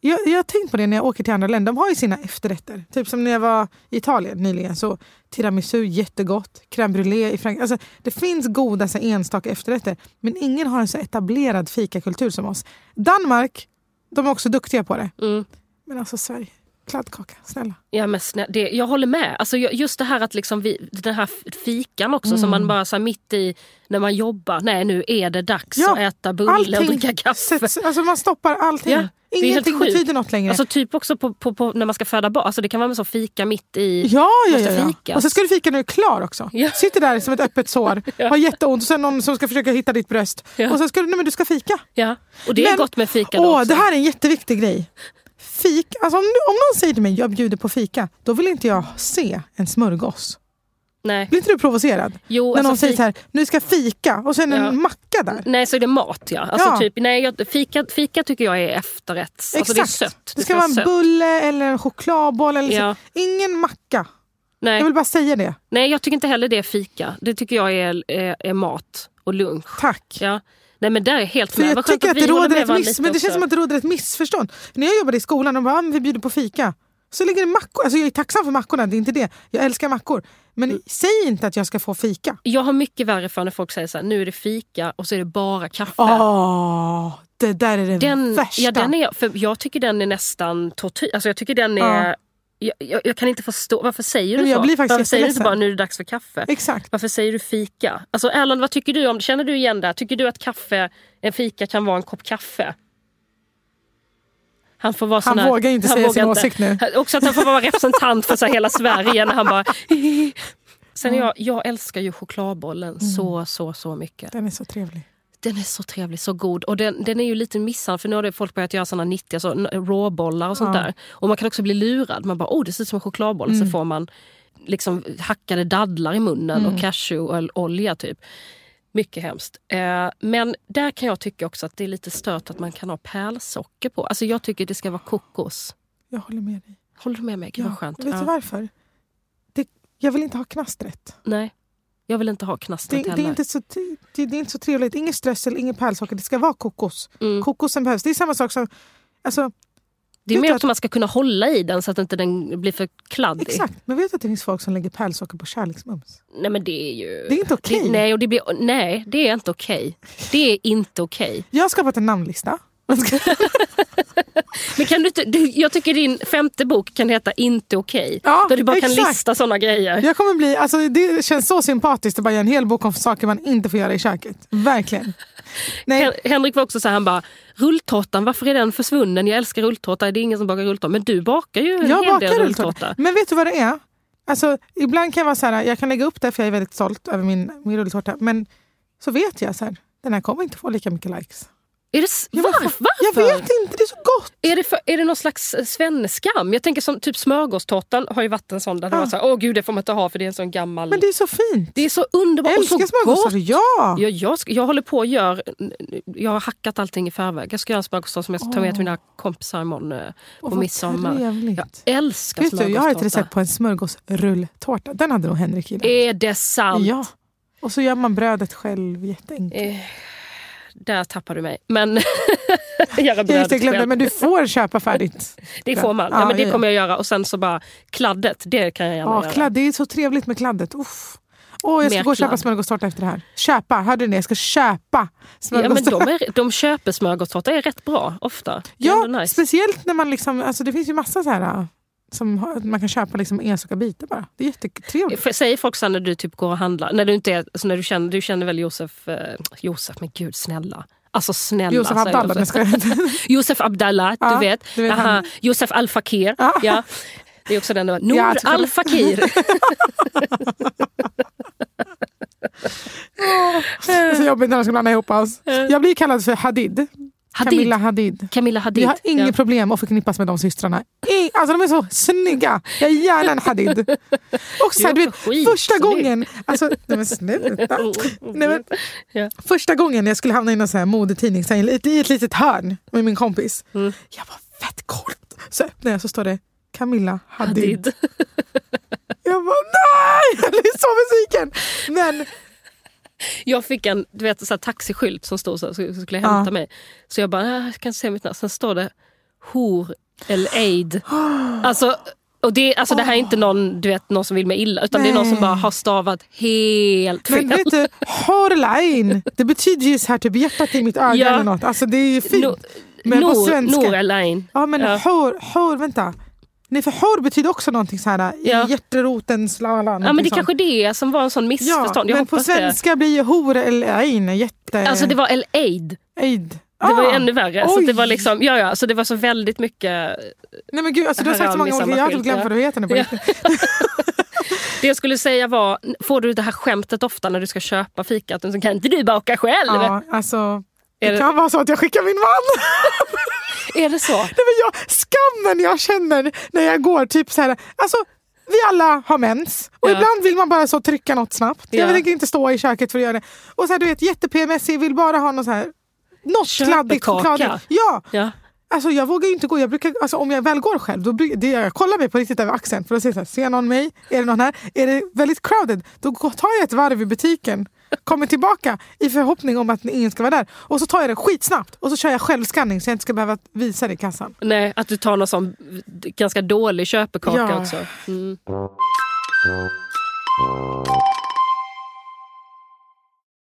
Jag, jag har tänkt på det när jag åker till andra länder. De har ju sina efterrätter. Typ som när jag var i Italien nyligen. Så tiramisu, jättegott. Crème brûlée i Frankrike. Alltså, det finns goda så enstaka efterrätter. Men ingen har en så etablerad fikakultur som oss. Danmark, de är också duktiga på det. Mm. Men alltså Sverige, kladdkaka, snälla. Ja, men snä, det, jag håller med. Alltså, just det här att liksom vi, den här fikan också som Mm. man bara så mitt i när man jobbar. Nej nu är det dags Ja, att äta bulle och dricka kaffe. sätts, alltså man stoppar allting. Ja, Ingenting betyder något längre. Alltså typ också på, på, på, när man ska föda barn. Alltså, det kan vara med så fika mitt i. ja, ja, ja, ja. Och så ska du fika när du är klar också. Ja. Sitter där som ett öppet sår, (laughs) Ja. har jätteont och sen någon som ska försöka hitta ditt bröst. Ja. Och så ska du, nej men du ska fika. Ja. Och det är Men- gott med fika då Åh, också. det här är en jätteviktig grej. Fik, alltså om, om någon säger till mig jag bjuder på fika, då vill inte jag se en smörgås. Nej. Blir inte du provocerad? Jo, när någon alltså, säger fi- så här, nu ska fika och sen Ja. en macka där. Nej, så är det mat ja. Alltså, Ja. Typ, nej, jag, fika, fika tycker jag är efterrätts. Alltså, det är Exakt. sött. Det ska vara en sött. bulle eller en chokladboll. Eller Ja. så. Ingen macka. Nej. Jag vill bara säga det. nej, jag tycker inte heller det är fika. Det tycker jag är, är, är mat och lunch. Tack. Ja. Nej men där är jag helt För med. jag Vad skönt tycker att vi det råder ett miss, men det känns som att det råder ett missförstånd. För när jag jobbade i skolan, de bara ah, vi bjuder på fika. Så ligger det mackor. Alltså jag är tacksam för mackorna, det är inte det. Jag älskar mackor. Men Mm. säg inte att jag ska få fika. Jag har mycket värre för när folk säger så här, nu är det fika och så är det bara kaffe. Åh, det där är det den, värsta. ja, den är, för jag tycker den är nästan tortyr. Alltså jag tycker den är... Ja. Jag, jag, jag kan inte förstå, varför säger du så? blir faktiskt varför säger du inte bara nu är det dags för kaffe? Exakt. Varför säger du fika? Alltså Erland, vad tycker du om Känner du igen det? Tycker du att kaffe, en fika kan vara en kopp kaffe? Han får vara Han här- vågar inte säga vågar sin åsikt nu. Också att han får vara representant för så här hela Sverige när han bara... (laughs) Sen jag, jag älskar ju chokladbollen Mm. så, så, så mycket. Den är så trevlig. Den är så trevlig, så god. Och den, den är ju lite missad för nu har det folk börjat göra såna 90 så, n- råbollar och sånt Ja. där. Och man kan också bli lurad. Man bara, oh det ser ut som en chokladboll. Mm. Så får man liksom hackade dadlar i munnen och cashewolja typ. Mycket hemskt. Eh, men där kan jag tycka också att det är lite stört att man kan ha pärlsocker på. Alltså jag tycker det ska vara kokos. Jag håller med dig. Håller du med mig? Gud vad skönt. Vet du Ja. varför? Det, jag vill inte ha knastret. Nej, jag vill inte ha Det, knastret det, är heller. inte så, det, är inte så trevligt. Inget strössel, inget pärlsocker. Det ska vara kokos. Mm. Kokosen behövs. Det är samma sak som... Alltså, Det är mer du att man ska kunna hålla i den så att inte den blir för kladdig. exakt. Men vet du att det finns folk som lägger pärlsocker på kärleksmums? Nej men det är ju... Det är inte okej. Det, nej, och det blir, nej, det är inte okej. Det är inte okej. Jag har skapat en namnlista. (laughs) Men kan du inte, du, jag tycker din femte bok kan heta Inte okej. Ja, där du bara kan exakt. lista såna grejer. Jag kommer bli, alltså, det känns så sympatiskt att bara göra en hel bok om saker man inte får göra i köket. Verkligen. Nej, Hen- Henrik var också så här, han bara, rulltårtan, varför är den försvunnen? Jag älskar rulltårta, det är ingen som bakar rulltårta. Men du bakar ju en jag hel del bakar rulltårta. rulltårta. Men vet du vad det är? Alltså, ibland kan jag vara så här, jag kan lägga upp det för jag är väldigt stolt över min, min rulltårta. Men så vet jag så här, den här kommer inte få lika mycket likes. Är det, Jag, varför? jag vet inte, det är så gott. Är det, för, är det någon slags eh, svenneskam? Jag tänker som typ smörgåstårtan har ju varit en sån där Ja. så här, åh gud det får man inte ha för det är en sån gammal... Men det är så fint. det är så underbart Jag och så gott. smörgåstårta. Ja! Jag, jag, jag håller på och gör, jag har hackat allting i förväg. Jag ska göra en smörgåstårta som jag ska ta med till mina kompisar imorgon eh, på vad midsommar. trevligt. Jag älskar Vet du, jag har ett smörgåstårta. recept på en smörgåsrulltårta. Den hade nog Henrik gillat. Är det sant? Ja. Och så gör man brödet själv jätteenkelt. Eh, där tappar du mig. Men (laughs) göra Jag just det, glömde, men du får köpa färdigt. (laughs) Det får man. Ja, Ja, men det ja, ja. kommer jag göra. Och sen så bara kladdet, det kan jag gärna Ja, göra. kladd, det är så trevligt med kladdet. Uff. Åh, jag ska gå och köpa smörgåstårta efter det här. Köpa, hörde ni? Jag ska köpa Ja, men smörgåstårta. de, är, de köper smörgåstårta är rätt bra ofta. Det Ja, nice. speciellt när man liksom, alltså det finns ju massa så här som har, man kan köpa liksom enstaka bitar bara. Det är jättetrevligt. Säger folk så när du typ går och handlar, när du inte är, alltså när du känner, du känner väl Josef, eh, Josef, men gud snälla. Alltså snälla. Josef Abdallah, Josef (laughs) Abdallah, Ja, du vet. du vet Aha. Josef Al-Fakir. Ja. Ja. Det är också den. där, Nour Ja, Al-Fakir. Det (laughs) är (laughs) så jobbigt när de ska blanda ihop oss. Jag blir kallad för Hadid. Hadid. Camilla Hadid. Camilla Hadid. Jag har inget ja. problem att förknippas med de systrarna. I, alltså de är så snygga. Jag är gärna en Hadid. Och så här, Du du vet, första gången... Alltså, nej men sluta. (laughs) Nej, men, Ja. Första gången jag skulle hamna i någon så här modetidning så här, i ett- i ett litet hörn med min kompis. Mm. Jag var fett coolt. Så öppnar jag så står det Camilla Hadid. Hadid. Jag bara nej! Jag blir så besviken. Men Jag fick en du vet, så här, taxiskylt som stod så, så skulle jag Ja. hämta mig. Så jag bara, "Ah, jag kan inte se mitt namn. Sen står det Hor el Eid. (gasps) Alltså, och det, alltså det här är inte någon, du vet, någon som vill mig illa utan det är någon som Nej. bara har stavat helt fel. Men vet du, Horlein, det betyder ju så här typ hjärtat i mitt öga Ja. eller något. Alltså det är ju fint. No- men på Nor, svenska. Nor Elaine. Ja men Ja. hår, hår, vänta. Nej för hår betyder också någonting så här i Ja. la, Ja men det sånt. kanske det som var en sån Ja, missförstånd. jag men på hoppas det. svenska blir ju hor eller ein jätte... Alltså det var El Eid. Aid. Det var ju Ah, ännu värre. Så det var liksom, ja, ja, så det var så väldigt mycket. Nej men gud, alltså, du har sagt så många olika, jag har glömt vad du heter nu på Ja. (laughs) Det jag skulle säga var, får du det här skämtet ofta när du ska köpa fikat? Så kan inte du baka själv? Ja, alltså, Är det- kan vara så att jag skickar min man. (laughs) Är det så? Nej, men jag, skammen jag känner när jag går, typ så här, alltså vi alla har mens och Ja. ibland vill man bara så trycka något snabbt. Ja. Jag tänker inte stå i köket för att göra det. Och så här, du vet jätte-PMSig, vill bara ha något så här något kladdigt Köpekaka. chokladigt. Ja, Ja. alltså jag vågar ju inte gå. Jag brukar, alltså, om jag väl går själv, då det, jag kollar mig på riktigt över axeln för att se så här, ser någon mig? Är det någon här? Är det väldigt crowded? Då tar jag ett varv i butiken, kommer tillbaka i förhoppning om att ingen ska vara där. Och så tar jag det skitsnabbt och så kör jag självskanning så jag inte ska behöva visa det i kassan. Nej, att du tar någon sån ganska dålig köpekaka Ja. också. Mm.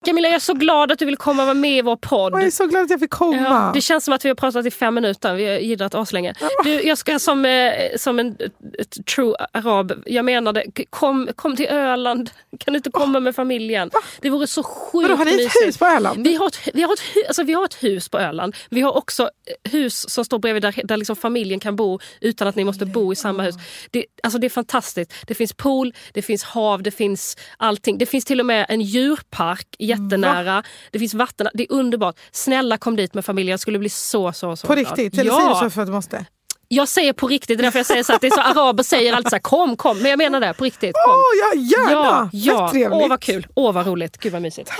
Camilla, jag är så glad att du vill komma och vara med i vår podd. Jag är så glad att jag fick komma. Ja, det känns som att vi har pratat i fem minuter. Vi har jiddrat aslänge. Du, jag ska som, eh, som en ett true arab, jag menade, kom, kom till Öland. Kan du inte komma med familjen? Det vore så sjukt Vadå, har ni ett mysigt. hus på Öland? Vi har, ett, vi, har ett, alltså vi har ett hus på Öland. Vi har också eh, hus som står bredvid där, där liksom familjen kan bo utan att ni måste bo i samma hus. Det, alltså det är fantastiskt. Det finns pool, det finns hav, det finns allting. Det finns till och med en djurpark jättenära. Det finns vatten, det är underbart. Snälla kom dit med familjen, jag skulle bli så så så På glad. riktigt? Eller ja. säger du så för att du måste? Jag säger på riktigt, det är därför jag säger så att det är så araber säger alltid så här, kom kom, men jag menar det på riktigt. Åh, Kom. ja, gärna! Ja, ja. Fett trevligt. Åh vad kul, åh vad roligt, gud vad mysigt.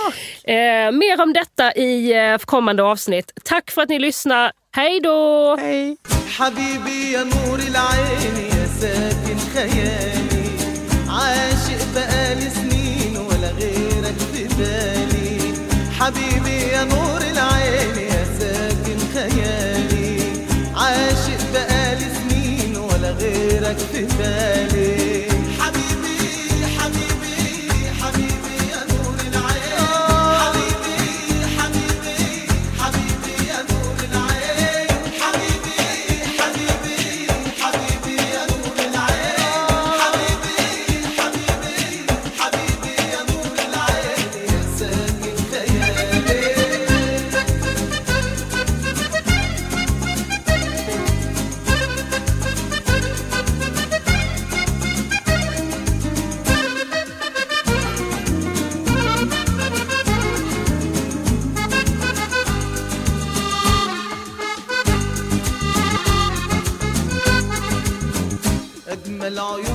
Eh, mer om detta i eh, kommande avsnitt. Tack för att ni lyssnar, hej då! Hej. حبيبي يا نور العين يا ساكن خيالي affet beni allow you